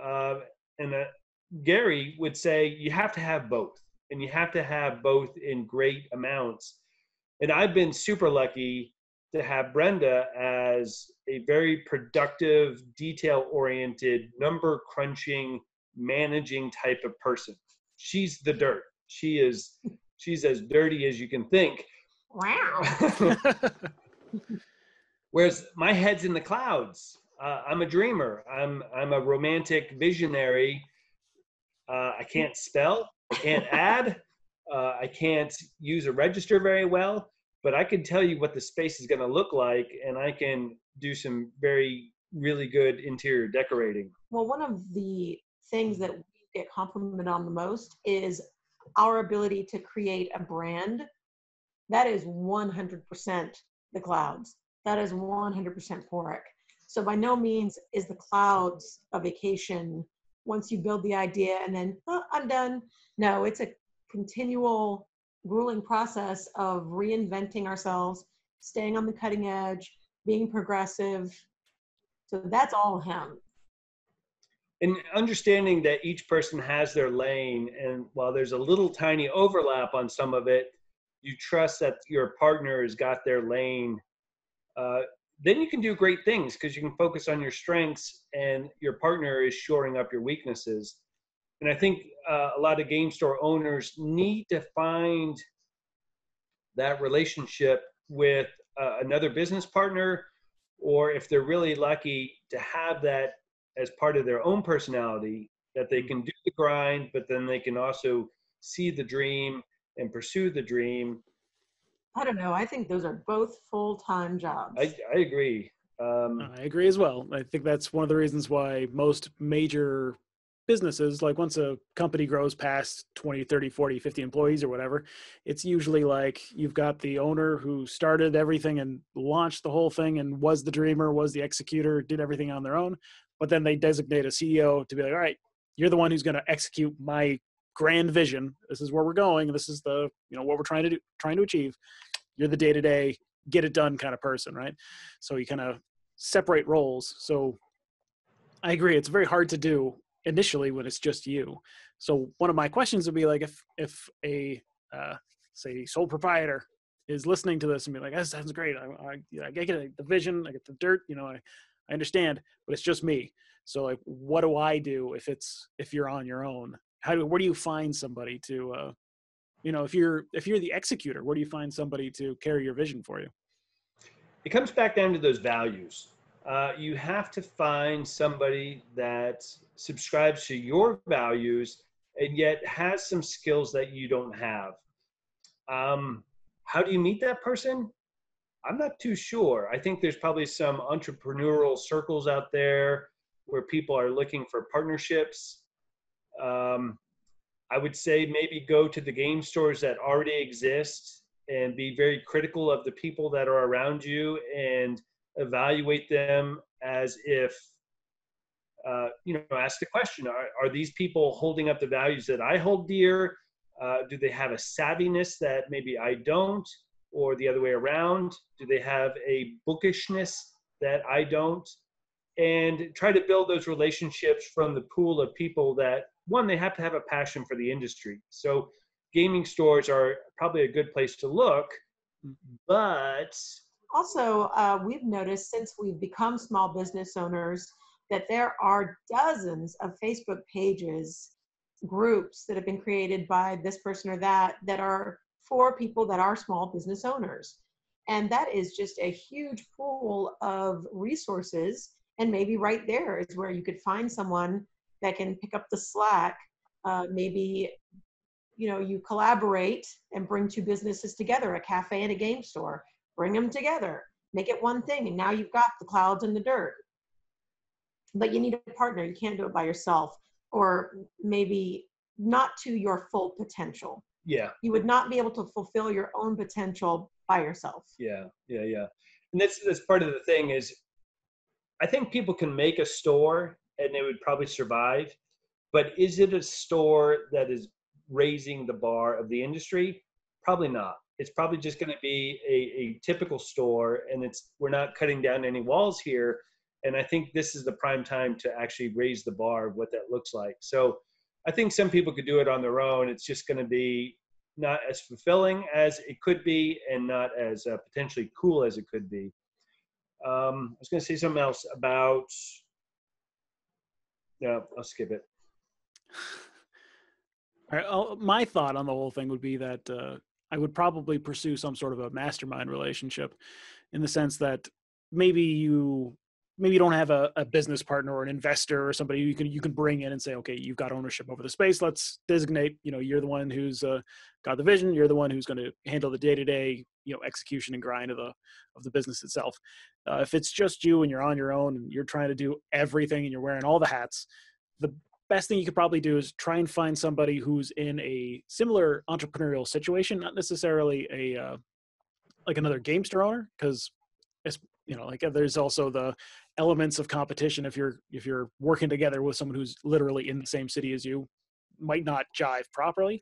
Uh, and uh, Gary would say you have to have both, and you have to have both in great amounts. And I've been super lucky to have Brenda as a very productive, detail oriented, number crunching, managing type of person. She's the dirt. She is she's as dirty as you can think. Wow. Whereas my head's in the clouds. Uh, I'm a dreamer. I'm I'm a romantic visionary. Uh, I can't spell. I can't add. Uh, I can't use a register very well but I can tell you what the space is going to look like, and I can do some very really good interior decorating. Well, one of the things that we get complimented on the most is our ability to create a brand that is 100% the clouds. That is 100% Paraic. So by no means is the clouds a vacation once you build the idea and then oh, I'm done. No, it's a continual grueling process of reinventing ourselves, staying on the cutting edge, being progressive. So that's all him. And understanding that each person has their lane, and while there's a little tiny overlap on some of it, you trust that your partner has got their lane. Uh, then you can do great things because you can focus on your strengths, and your partner is shoring up your weaknesses. And I think uh, a lot of game store owners need to find that relationship with uh, another business partner, or if they're really lucky to have that as part of their own personality, that they can do the grind, but then they can also see the dream and pursue the dream. I don't know. I think those are both full time jobs. I, I agree. Um, I agree as well. I think that's one of the reasons why most major businesses like once a company grows past 20 30 40 50 employees or whatever it's usually like you've got the owner who started everything and launched the whole thing and was the dreamer was the executor did everything on their own but then they designate a ceo to be like all right you're the one who's going to execute my grand vision this is where we're going this is the you know what we're trying to do trying to achieve you're the day to day get it done kind of person right so you kind of separate roles so I agree. It's very hard to do initially when it's just you. So one of my questions would be like, if if a uh, say sole proprietor is listening to this and be like, "That sounds great. I, I, I get the vision, I get the dirt. You know, I, I understand, but it's just me. So like, what do I do if it's if you're on your own? How do where do you find somebody to, uh, you know, if you're if you're the executor, where do you find somebody to carry your vision for you? It comes back down to those values. Uh, you have to find somebody that subscribes to your values and yet has some skills that you don't have. Um, how do you meet that person? I'm not too sure. I think there's probably some entrepreneurial circles out there where people are looking for partnerships. Um, I would say maybe go to the game stores that already exist and be very critical of the people that are around you and evaluate them as if uh, you know ask the question are, are these people holding up the values that i hold dear? Uh, do they have a savviness that maybe i don't or the other way around? Do they have a bookishness that i don't? And try to build those relationships from the pool of people that one they have to have a passion for the industry so gaming stores are probably a good place to look mm-hmm. but also, uh, we've noticed since we've become small business owners that there are dozens of Facebook pages, groups that have been created by this person or that that are for people that are small business owners. And that is just a huge pool of resources. And maybe right there is where you could find someone that can pick up the slack. Uh, maybe you know you collaborate and bring two businesses together a cafe and a game store. Bring them together. Make it one thing and now you've got the clouds and the dirt. But you need a partner. You can't do it by yourself or maybe not to your full potential. Yeah. You would not be able to fulfill your own potential by yourself. Yeah yeah yeah. And that's that's part of the thing is i think people can make a store and they would probably survive. But is it a store that is raising the bar of the industry? Probably not. It's probably just going to be a, a typical store and it's we're not cutting down any walls here and i think this is the prime time to actually raise the bar of what that looks like. So i think some people could do it on their own. It's just going to be not as fulfilling as it could be and not as uh, potentially cool as it could be. Um, i was going to say something else about no i'll skip it. All right, my thought on the whole thing would be that uh, I would probably pursue some sort of a mastermind relationship, in the sense that maybe you maybe you don't have a, a business partner or an investor or somebody you can you can bring in and say, okay, you've got ownership over the space. Let's designate. You know, you're the one who's uh, got the vision. You're the one who's going to handle the day to day you know execution and grind of the of the business itself. Uh, if it's just you and you're on your own and you're trying to do everything and you're wearing all the hats, the best thing you could probably do is try and find somebody who's in a similar entrepreneurial situation, not necessarily a uh, like another gamester owner, because it's you know like there's also the elements of competition if you're if you're working together with someone who's literally in the same city as you might not jive properly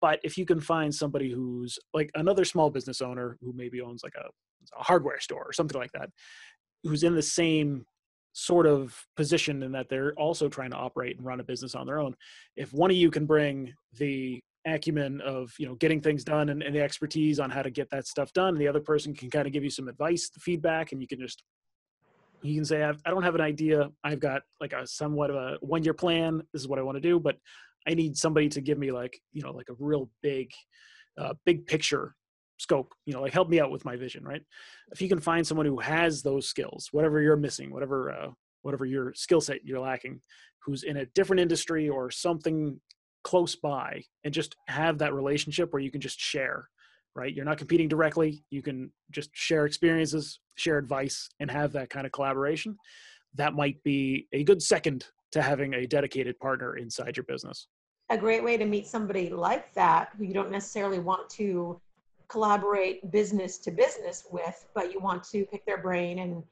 but if you can find somebody who's like another small business owner who maybe owns like a, a hardware store or something like that who's in the same sort of position in that they're also trying to operate and run a business on their own. If one of you can bring the acumen of you know getting things done and, and the expertise on how to get that stuff done, and the other person can kind of give you some advice, feedback, and you can just you can say I've, I don't have an idea. I've got like a somewhat of a one year plan. This is what I want to do, but I need somebody to give me like you know like a real big, uh, big picture scope you know like help me out with my vision right if you can find someone who has those skills whatever you're missing whatever uh, whatever your skill set you're lacking who's in a different industry or something close by and just have that relationship where you can just share right you're not competing directly you can just share experiences share advice and have that kind of collaboration that might be a good second to having a dedicated partner inside your business a great way to meet somebody like that who you don't necessarily want to collaborate business to business with, but you want to pick their brain and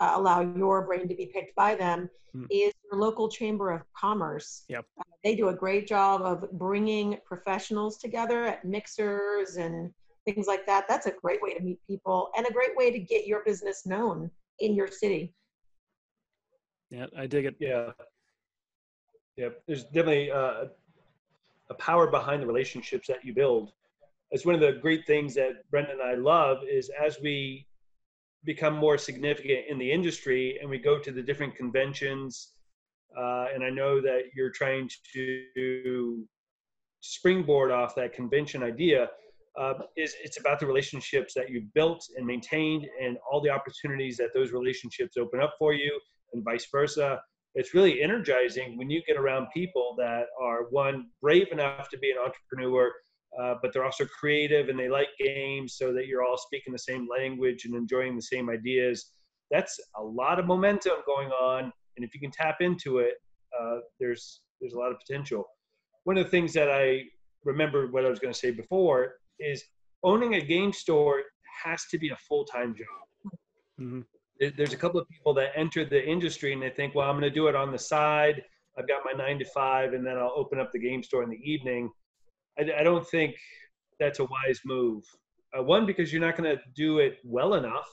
uh, allow your brain to be picked by them, hmm. is your local chamber of commerce. Yep. Uh, they do a great job of bringing professionals together at mixers and things like that. That's a great way to meet people and a great way to get your business known in your city. Yeah, I dig it. Yeah. Yeah, there's definitely uh, a power behind the relationships that you build it's one of the great things that Brenda and I love is as we become more significant in the industry and we go to the different conventions. Uh, and I know that you're trying to springboard off that convention idea. Uh, is it's about the relationships that you've built and maintained, and all the opportunities that those relationships open up for you, and vice versa. It's really energizing when you get around people that are one brave enough to be an entrepreneur, uh, but they're also creative and they like games so that you're all speaking the same language and enjoying the same ideas. That's a lot of momentum going on, and if you can tap into it, uh, there's there's a lot of potential. One of the things that I remember what I was going to say before is owning a game store has to be a full time job. Mm-hmm. There's a couple of people that enter the industry and they think, well, I'm going to do it on the side. I've got my nine to five, and then I'll open up the game store in the evening I, I don't think that's a wise move. Uh, one, because you're not going to do it well enough.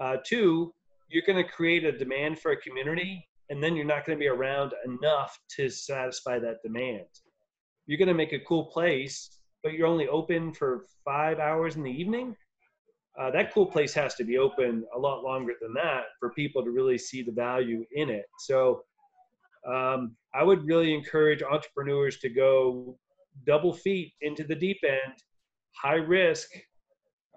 Uh, two, you're going to create a demand for a community, and then you're not going to be around enough to satisfy that demand. You're going to make a cool place, but you're only open for five hours in the evening. Uh, that cool place has to be open a lot longer than that for people to really see the value in it. So um, I would really encourage entrepreneurs to go double feet into the deep end, high risk,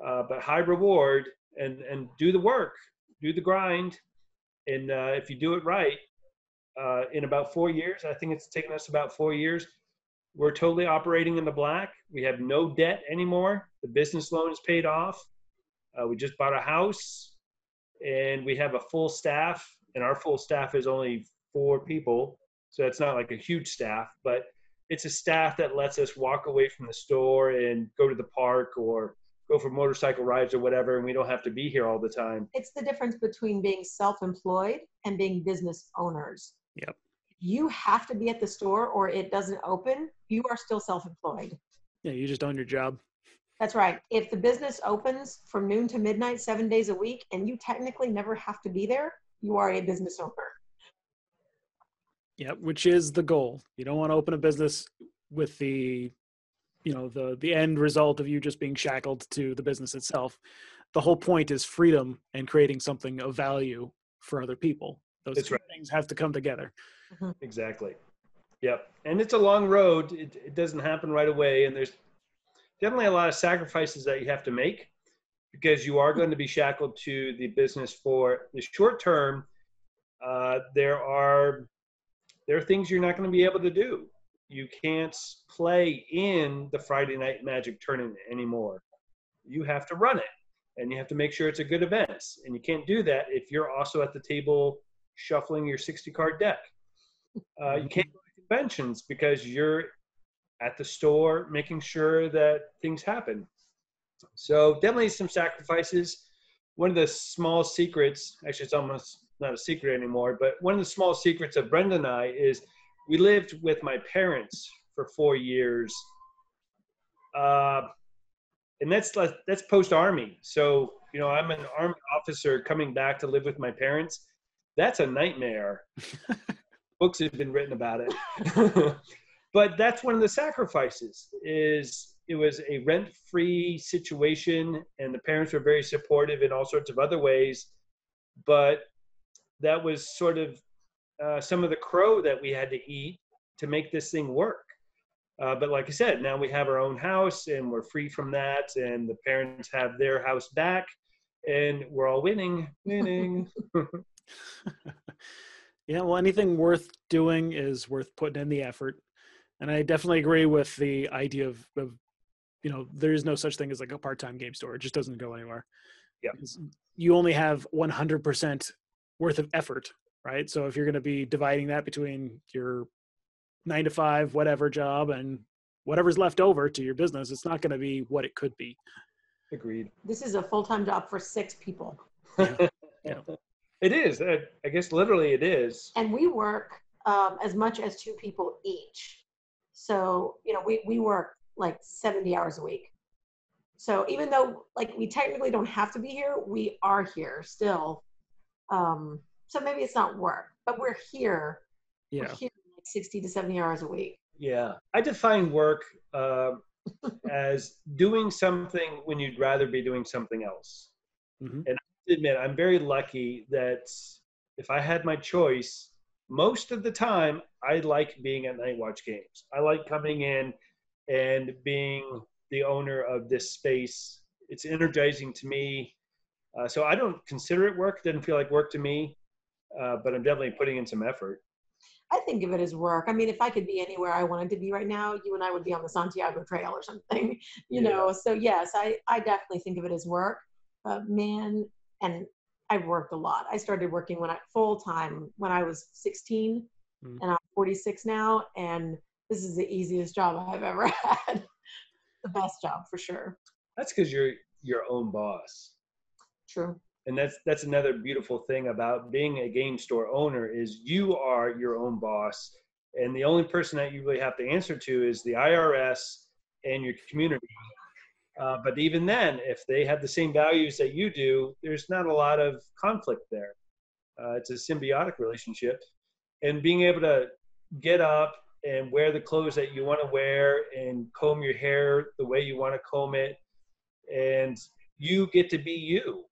uh, but high reward, and and do the work, do the grind, and uh, if you do it right, uh, in about four years, I think it's taken us about four years. We're totally operating in the black. We have no debt anymore. The business loan is paid off. Uh, we just bought a house. and we have a full staff, and our full staff is only four people, so it's not like a huge staff, but it's a staff that lets us walk away from the store and go to the park or go for motorcycle rides or whatever, and we don't have to be here all the time. It's the difference between being self-employed and being business owners. Yep. You have to be at the store or it doesn't open. You are still self-employed. Yeah, you just own your job. That's right. If the business opens from noon to midnight, seven days a week, and you technically never have to be there, you are a business owner. Yeah, which is the goal. You don't want to open a business with the, you know, the the end result of you just being shackled to the business itself. The whole point is freedom and creating something of value for other people. Those That's two right. things have to come together. Exactly. Yep. And it's a long road. It, it doesn't happen right away. And there's definitely a lot of sacrifices that you have to make because you are going to be shackled to the business for the short term. Uh, there are there are things you're not going to be able to do. You can't play in the Friday Night Magic tournament anymore. You have to run it, and you have to make sure it's a good event. And you can't do that if you're also at the table shuffling your 60 card deck. Uh, you can't go to conventions because you're at the store making sure that things happen. So definitely some sacrifices. One of the small secrets, actually, it's almost not a secret anymore, but one of the small secrets of Brenda and I is we lived with my parents for four years, uh, and that's that's post army. So you know, I'm an army officer coming back to live with my parents. That's a nightmare. Books have been written about it. but that's one of the sacrifices is it was a rent-free situation and the parents were very supportive in all sorts of other ways. But that was sort of uh, some of the crow that we had to eat to make this thing work. Uh, but like i said now we have our own house and we're free from that and the parents have their house back and we're all winning winning Yeah, well, anything worth doing is worth putting in the effort. And I definitely agree with the idea of, of you know, there is no such thing as like a part time game store. It just doesn't go anywhere. Yeah. You only have 100% worth of effort, right? So if you're going to be dividing that between your nine to five, whatever job and whatever's left over to your business, it's not going to be what it could be. agreed This is a full-time job for six people. Yeah. it is I, I guess literally it is and we work um, as much as two people each. So you know, we we work like seventy hours a week. So even though like we technically don't have to be here, we are here still. Um, so maybe it's not work, but we're here. Yeah. We're here like sixty to seventy hours a week. Yeah, I define work uh, as doing something when you'd rather be doing something else. Mhm. And I have to admit, I'm very lucky that if I had my choice, most of the time I like being at Knight Watch games. I like coming in and being the owner of this space. It's energizing to me. Uh, so I don't consider it work. It doesn't feel like work to me, uh, but I'm definitely putting in some effort. I think of it as work. I mean, if I could be anywhere I wanted to be right now, you and I would be on the Santiago Trail or something, you Yeah. know. So yes, I I definitely think of it as work. But man, and I've worked a lot. I started working when I full time when I was 16, Mm. and I'm 46 now, and this is the easiest job I've ever had. the best job for sure. That's because you're your own boss. True. and that's that's another beautiful thing about being a game store owner is you are your own boss and the only person that you really have to answer to is the irs and your community uh, but even then if they have the same values that you do there's not a lot of conflict there. Uh, it's a symbiotic relationship. And being able to get up and wear the clothes that you want to wear and comb your hair the way you want to comb it and you get to be you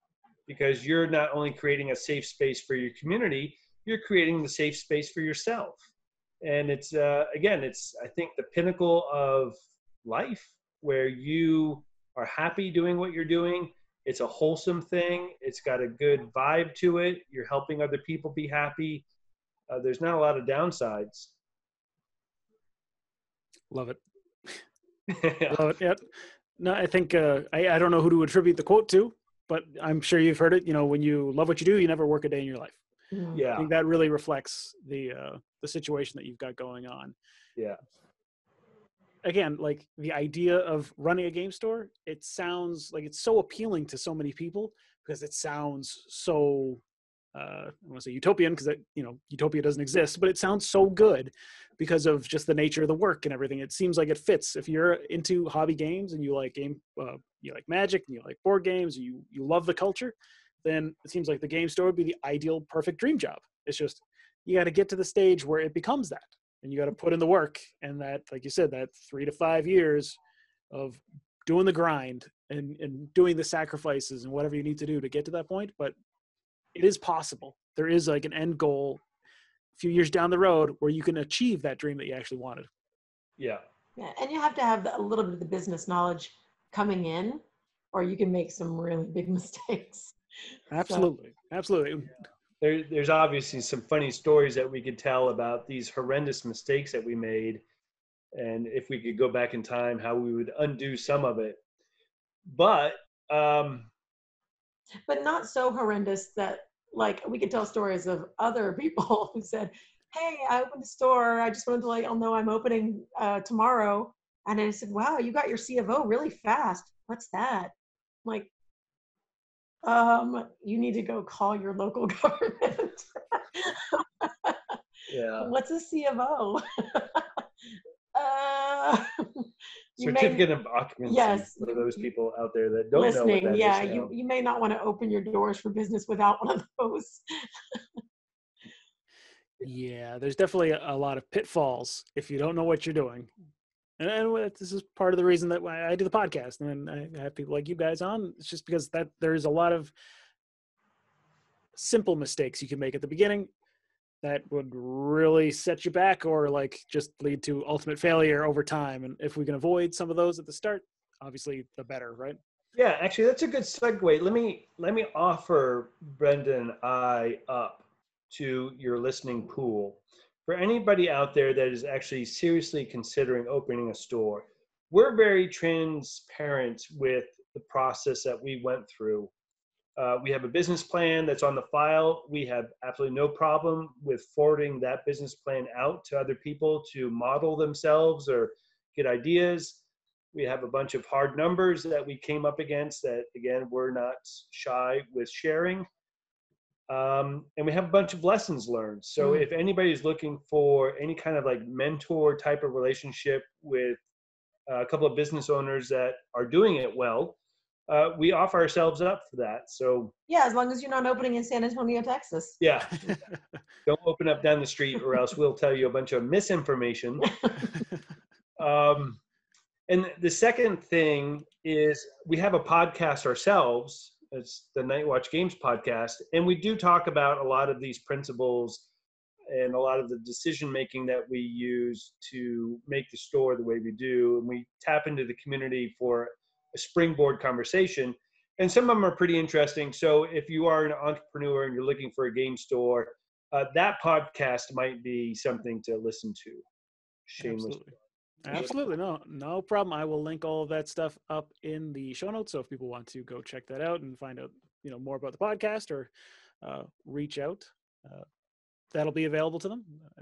because you're not only creating a safe space for your community you're creating the safe space for yourself. And it's uh, again it's i think the pinnacle of life where you are happy doing what you're doing it's a wholesome thing it's got a good vibe to it you're helping other people be happy uh, there's not a lot of downsides Love it. Love it. Yep. No, I think uh, I, I don't know who to attribute the quote to, but I'm sure you've heard it. You know, when you love what you do, you never work a day in your life. Mm. I Yeah. think that really reflects the uh, the situation that you've got going on. Yeah. Again, like the idea of running a game store, it sounds like it's so appealing to so many people because it sounds so uh, I want to say utopian because you know utopia doesn't exist, but it sounds so good because of just the nature of the work and everything. It seems like it fits. If you're into hobby games and you like game, uh, you like Magic and you like board games, you you love the culture, then it seems like the game store would be the ideal, perfect dream job. It's just you got to get to the stage where it becomes that, and you got to put in the work, and that, like you said, that three to five years of doing the grind and and doing the sacrifices and whatever you need to do to get to that point. But it is possible. There is like an end goal a few years down the road where you can achieve that dream that you actually wanted. Yeah. Yeah, and you have to have a little bit of the business knowledge coming in, or you can make some really big mistakes. Absolutely. Absolutely. There, there's obviously some funny stories that we could tell about these horrendous mistakes that we made. And if we could go back in time, how we would undo some of it. But um, But not so horrendous that, like, we could tell stories of other people who said, Hey, I opened a store. I just wanted to let y'all know I'm opening uh, tomorrow. And I said, Wow, you got your C of O really fast. What's that? I'm like, um, you need to go call your local government. yeah. What's a of O? uh, you may- Certificate of occupancy Yes. for those people out there that don't know listening, what that is. yeah, now. you, you may not want to open your doors for business without one of those. Yeah, there's definitely a, a lot of pitfalls if you don't know what you're doing. And, and this is part of the reason that why I do the podcast and I have people like you guys on. It's just because that there's a lot of simple mistakes you can make at the beginning that would really set you back or like just lead to ultimate failure over time. And if we can avoid some of those at the start, obviously the better, right? Yeah, actually, that's a good segue. Let me let me offer Brenda I up to your listening pool for anybody out there that is actually seriously considering opening a store. We're very transparent with the process that we went through. Uh, we have a business plan that's on the file. We have absolutely no problem with forwarding that business plan out to other people to model themselves or get ideas we have a bunch of hard numbers that we came up against that again we're not shy with sharing um, and we have a bunch of lessons learned so Mm. if anybody's looking for any kind of like mentor type of relationship with a couple of business owners that are doing it well uh, we offer ourselves up for that so Yeah, as long as you're not opening in San Antonio, Texas. yeah don't open up down the street or else we'll tell you a bunch of misinformation um, and the second thing is we have a podcast ourselves. It's the Knight Watch Games podcast, and we do talk about a lot of these principles and a lot of the decision making that we use to make the store the way we do. And we tap into the community for a springboard conversation. And some of them are pretty interesting. So if you are an entrepreneur and you're looking for a game store, uh, that podcast might be something to listen to. Shameless. Absolutely. Absolutely. No, no problem. I will link all of that stuff up in the show notes. So if people want to go check that out and find out, you know, more about the podcast or uh, reach out, uh, that'll be available to them. Uh,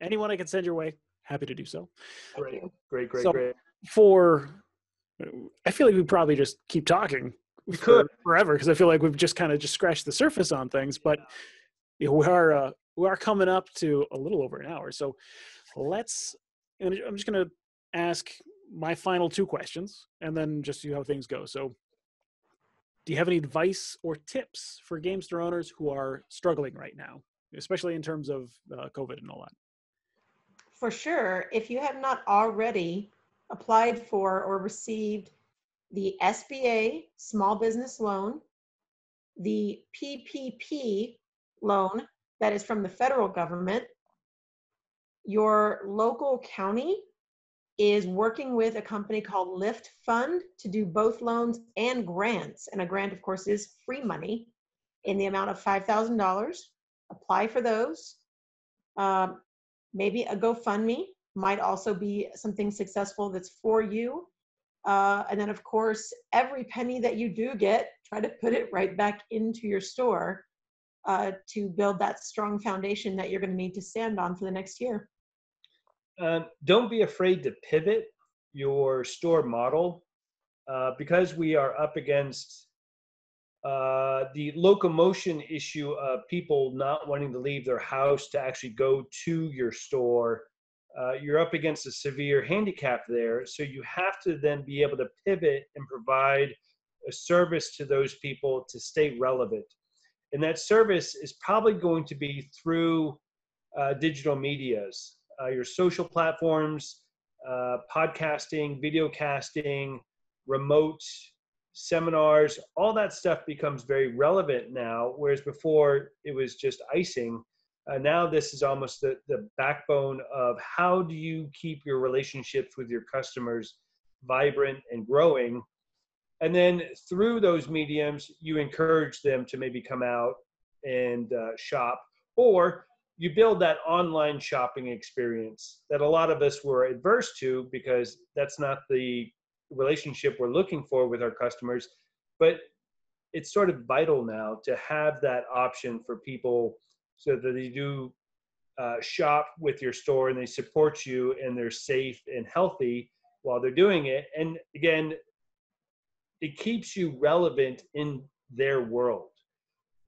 anyone I can send your way, happy to do so. Great, great, great, So- great. For, I feel like we probably just keep talking We could. forever because I feel like we've just kind of just scratched the surface on things. But you know, we are uh, we are coming up to a little over an hour. So let's. And I'm just going to ask my final two questions, and then just see how things go. So, do you have any advice or tips for game store owners who are struggling right now, especially in terms of uh, COVID and all that? For sure, if you have not already applied for or received the SBA small business loan, the PPP loan that is from the federal government, your local county is working with a company called Lift Fund to do both loans and grants. And a grant, of course, is free money in the amount of $5,000. Apply for those. Um, maybe a GoFundMe might also be something successful that's for you. Uh, and then, of course, every penny that you do get, try to put it right back into your store uh, to build that strong foundation that you're going to need to stand on for the next year. Um, don't be afraid to pivot your store model uh, because we are up against uh, the locomotion issue of people not wanting to leave their house to actually go to your store. Uh, you're up against a severe handicap there. So you have to then be able to pivot and provide a service to those people to stay relevant. And that service is probably going to be through uh, digital medias, uh, your social platforms, uh, podcasting, video casting, remote seminars, all that stuff becomes very relevant now, whereas before it was just icing. Uh, now this is almost the, the backbone of how do you keep your relationships with your customers vibrant and growing and then through those mediums you encourage them to maybe come out and uh, shop or you build that online shopping experience that a lot of us were adverse to because that's not the relationship we're looking for with our customers but it's sort of vital now to have that option for people so that they do uh, shop with your store and they support you and they're safe and healthy while they're doing it and again it keeps you relevant in their world.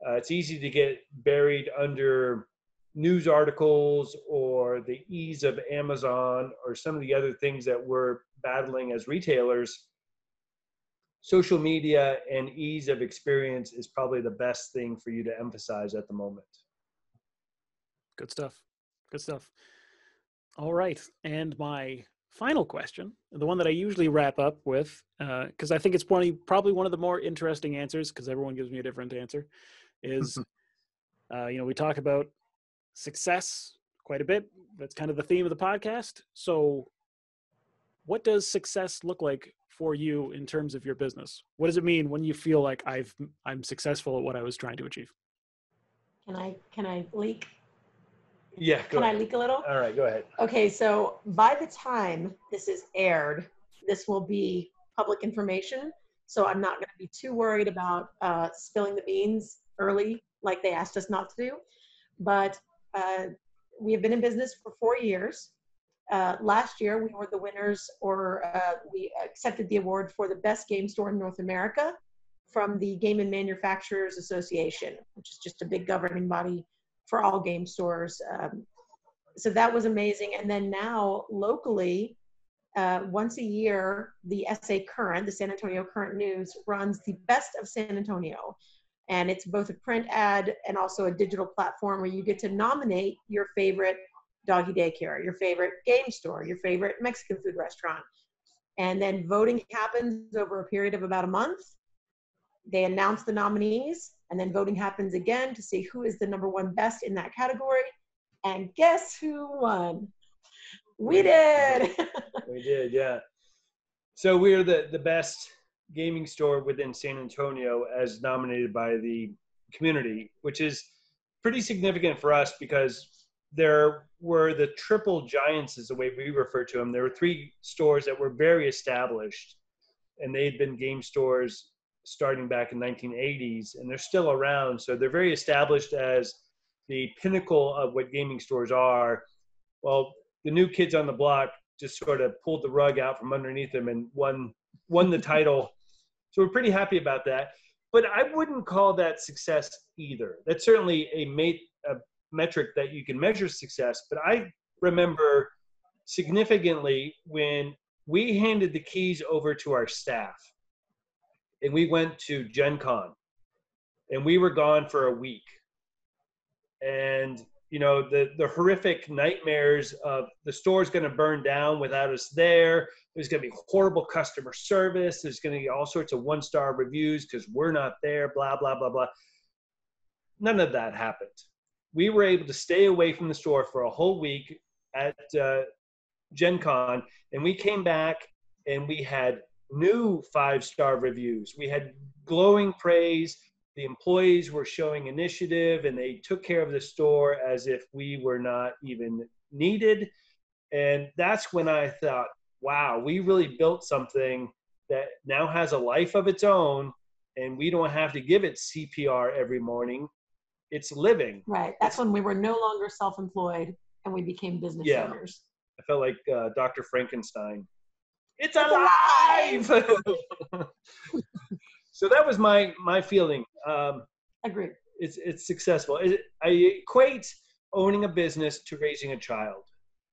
Uh, it's easy to get buried under news articles or the ease of Amazon or some of the other things that we're battling as retailers. Social media and ease of experience is probably the best thing for you to emphasize at the moment. Good stuff. Good stuff. All right. And my final question, the one that I usually wrap up with, because uh, I think it's probably probably one of the more interesting answers, because everyone gives me a different answer, is uh, you know we talk about success quite a bit. That's kind of the theme of the podcast. So, what does success look like for you in terms of your business? What does it mean when you feel like I've I'm successful at what I was trying to achieve? Can I can I leak yeah. Can ahead. I leak a little? All right, go ahead. Okay, so by the time this is aired, this will be public information. So I'm not going to be too worried about uh, spilling the beans early, like they asked us not to do. But uh, we have been in business for four years. Uh, last year, we were the winners, or uh, we accepted the award for the best game store in North America from the Game and Manufacturers Association, which is just a big governing body for all game stores. Um, so that was amazing. And then now locally, uh, once a year, the SA Current, the San Antonio Current News, runs the best of San Antonio. And it's both a print ad and also a digital platform where you get to nominate your favorite doggy daycare, your favorite game store, your favorite Mexican food restaurant. And then voting happens over a period of about a month. They announce the nominees, and then voting happens again to see who is the number one best in that category. And guess who won? We did. we did, yeah. So we are the, the best gaming store within San Antonio as nominated by the community, which is pretty significant for us because there were the triple giants, is the way we refer to them. There were three stores that were very established, and they'd been game stores starting back in 1980s, and they're still around. So they're very established as the pinnacle of what gaming stores are. Well, the new kids on the block just sort of pulled the rug out from underneath them and won won the title. So we're pretty happy about that. But I wouldn't call that success either. That's certainly a, mate, a metric that you can measure success. But I remember significantly when we handed the keys over to our staff and we went to Gen Con and we were gone for a week. And you know the the horrific nightmares of the store's going to burn down without us there. There's going to be horrible customer service. There's going to be all sorts of one star reviews because we're not there. Blah blah blah blah. None of that happened. We were able to stay away from the store for a whole week at uh, Gen Con, and we came back and we had new five star reviews. We had glowing praise. The employees were showing initiative and they took care of the store as if we were not even needed. And that's when I thought, wow, we really built something that now has a life of its own and we don't have to give it CPR every morning. It's living. Right. That's when we were no longer self-employed and we became business Yeah. owners. I felt like uh, Dr. Frankenstein. It's alive. so that was my my feeling. Um, Agreed. it's it's successful. It, I equate owning a business to raising a child,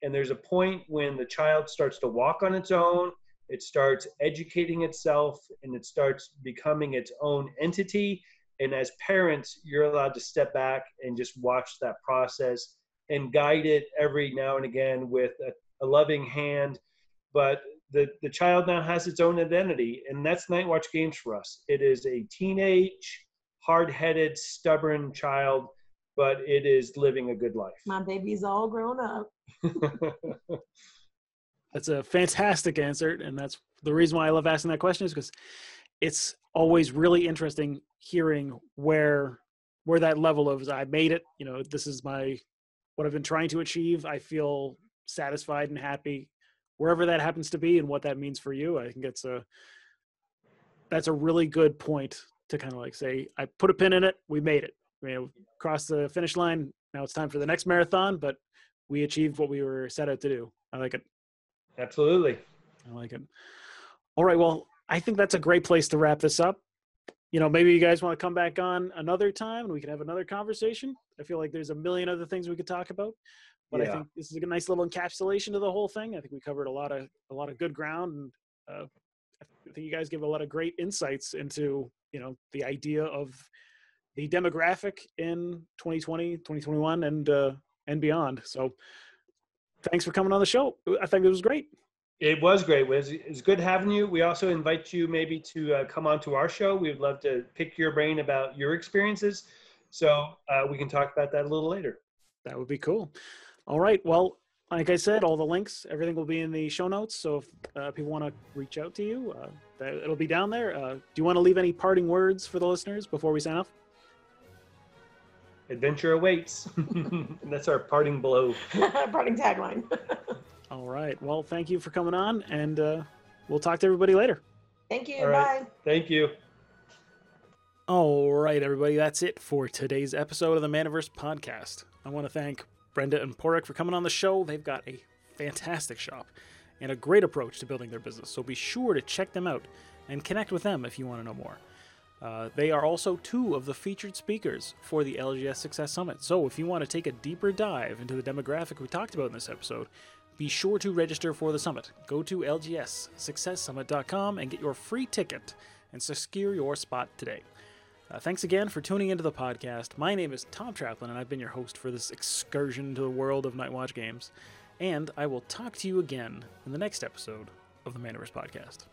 and there's a point when the child starts to walk on its own. It starts educating itself, and it starts becoming its own entity. And as parents, you're allowed to step back and just watch that process and guide it every now and again with a, a loving hand. But the, the child now has its own identity, and that's Knight Watch Games for us. It is a teenage, hard headed, stubborn child, but it is living a good life. My baby's all grown up. That's a fantastic answer, and that's the reason why I love asking that question is because it's always really interesting hearing where where that level of I made it. You know, this is my what I've been trying to achieve. I feel satisfied and happy wherever that happens to be, and what that means for you. I think it's a that's a really good point to kind of like say I put a pin in it. We made it. You know, crossed the finish line. Now it's time for the next marathon, but we achieved what we were set out to do. I like it. Absolutely. I like it. All right. Well, I think that's a great place to wrap this up. You know, maybe you guys want to come back on another time and we can have another conversation. I feel like there's a million other things we could talk about, but I think this is a nice little encapsulation to the whole thing. I think we covered a lot of a lot of good ground, and uh, I think you guys give a lot of great insights into you know the idea of the demographic in 2020, 2021, and uh, and beyond. So, thanks for coming on the show. I think it was great. It was great. It was, it was good having you. We also invite you maybe to uh, come on to our show. We would love to pick your brain about your experiences. So uh, we can talk about that a little later. That would be cool. All right. Well, like I said, all the links, everything will be in the show notes. So if uh, people want to reach out to you, uh, that, it'll be down there. Uh, do you want to leave any parting words for the listeners before we sign off? Adventure awaits. That's our parting blow. Parting tagline. All right. Well, thank you for coming on, and uh, we'll talk to everybody later. Thank you. All right. Bye. Thank you. All right, everybody. That's it for today's episode of the Maniverse podcast. I want to thank Brenda and Paraic for coming on the show. They've got a fantastic shop and a great approach to building their business. So be sure to check them out and connect with them if you want to know more. Uh, they are also two of the featured speakers for the LGS Success Summit. So if you want to take a deeper dive into the demographic we talked about in this episode, be sure to register for the summit. Go to lgssuccesssummit.com and get your free ticket and secure your spot today. Uh, thanks again for tuning into the podcast. My name is Tom Traplin, and I've been your host for this excursion to the world of Knight Watch games. And I will talk to you again in the next episode of the Maniverse podcast.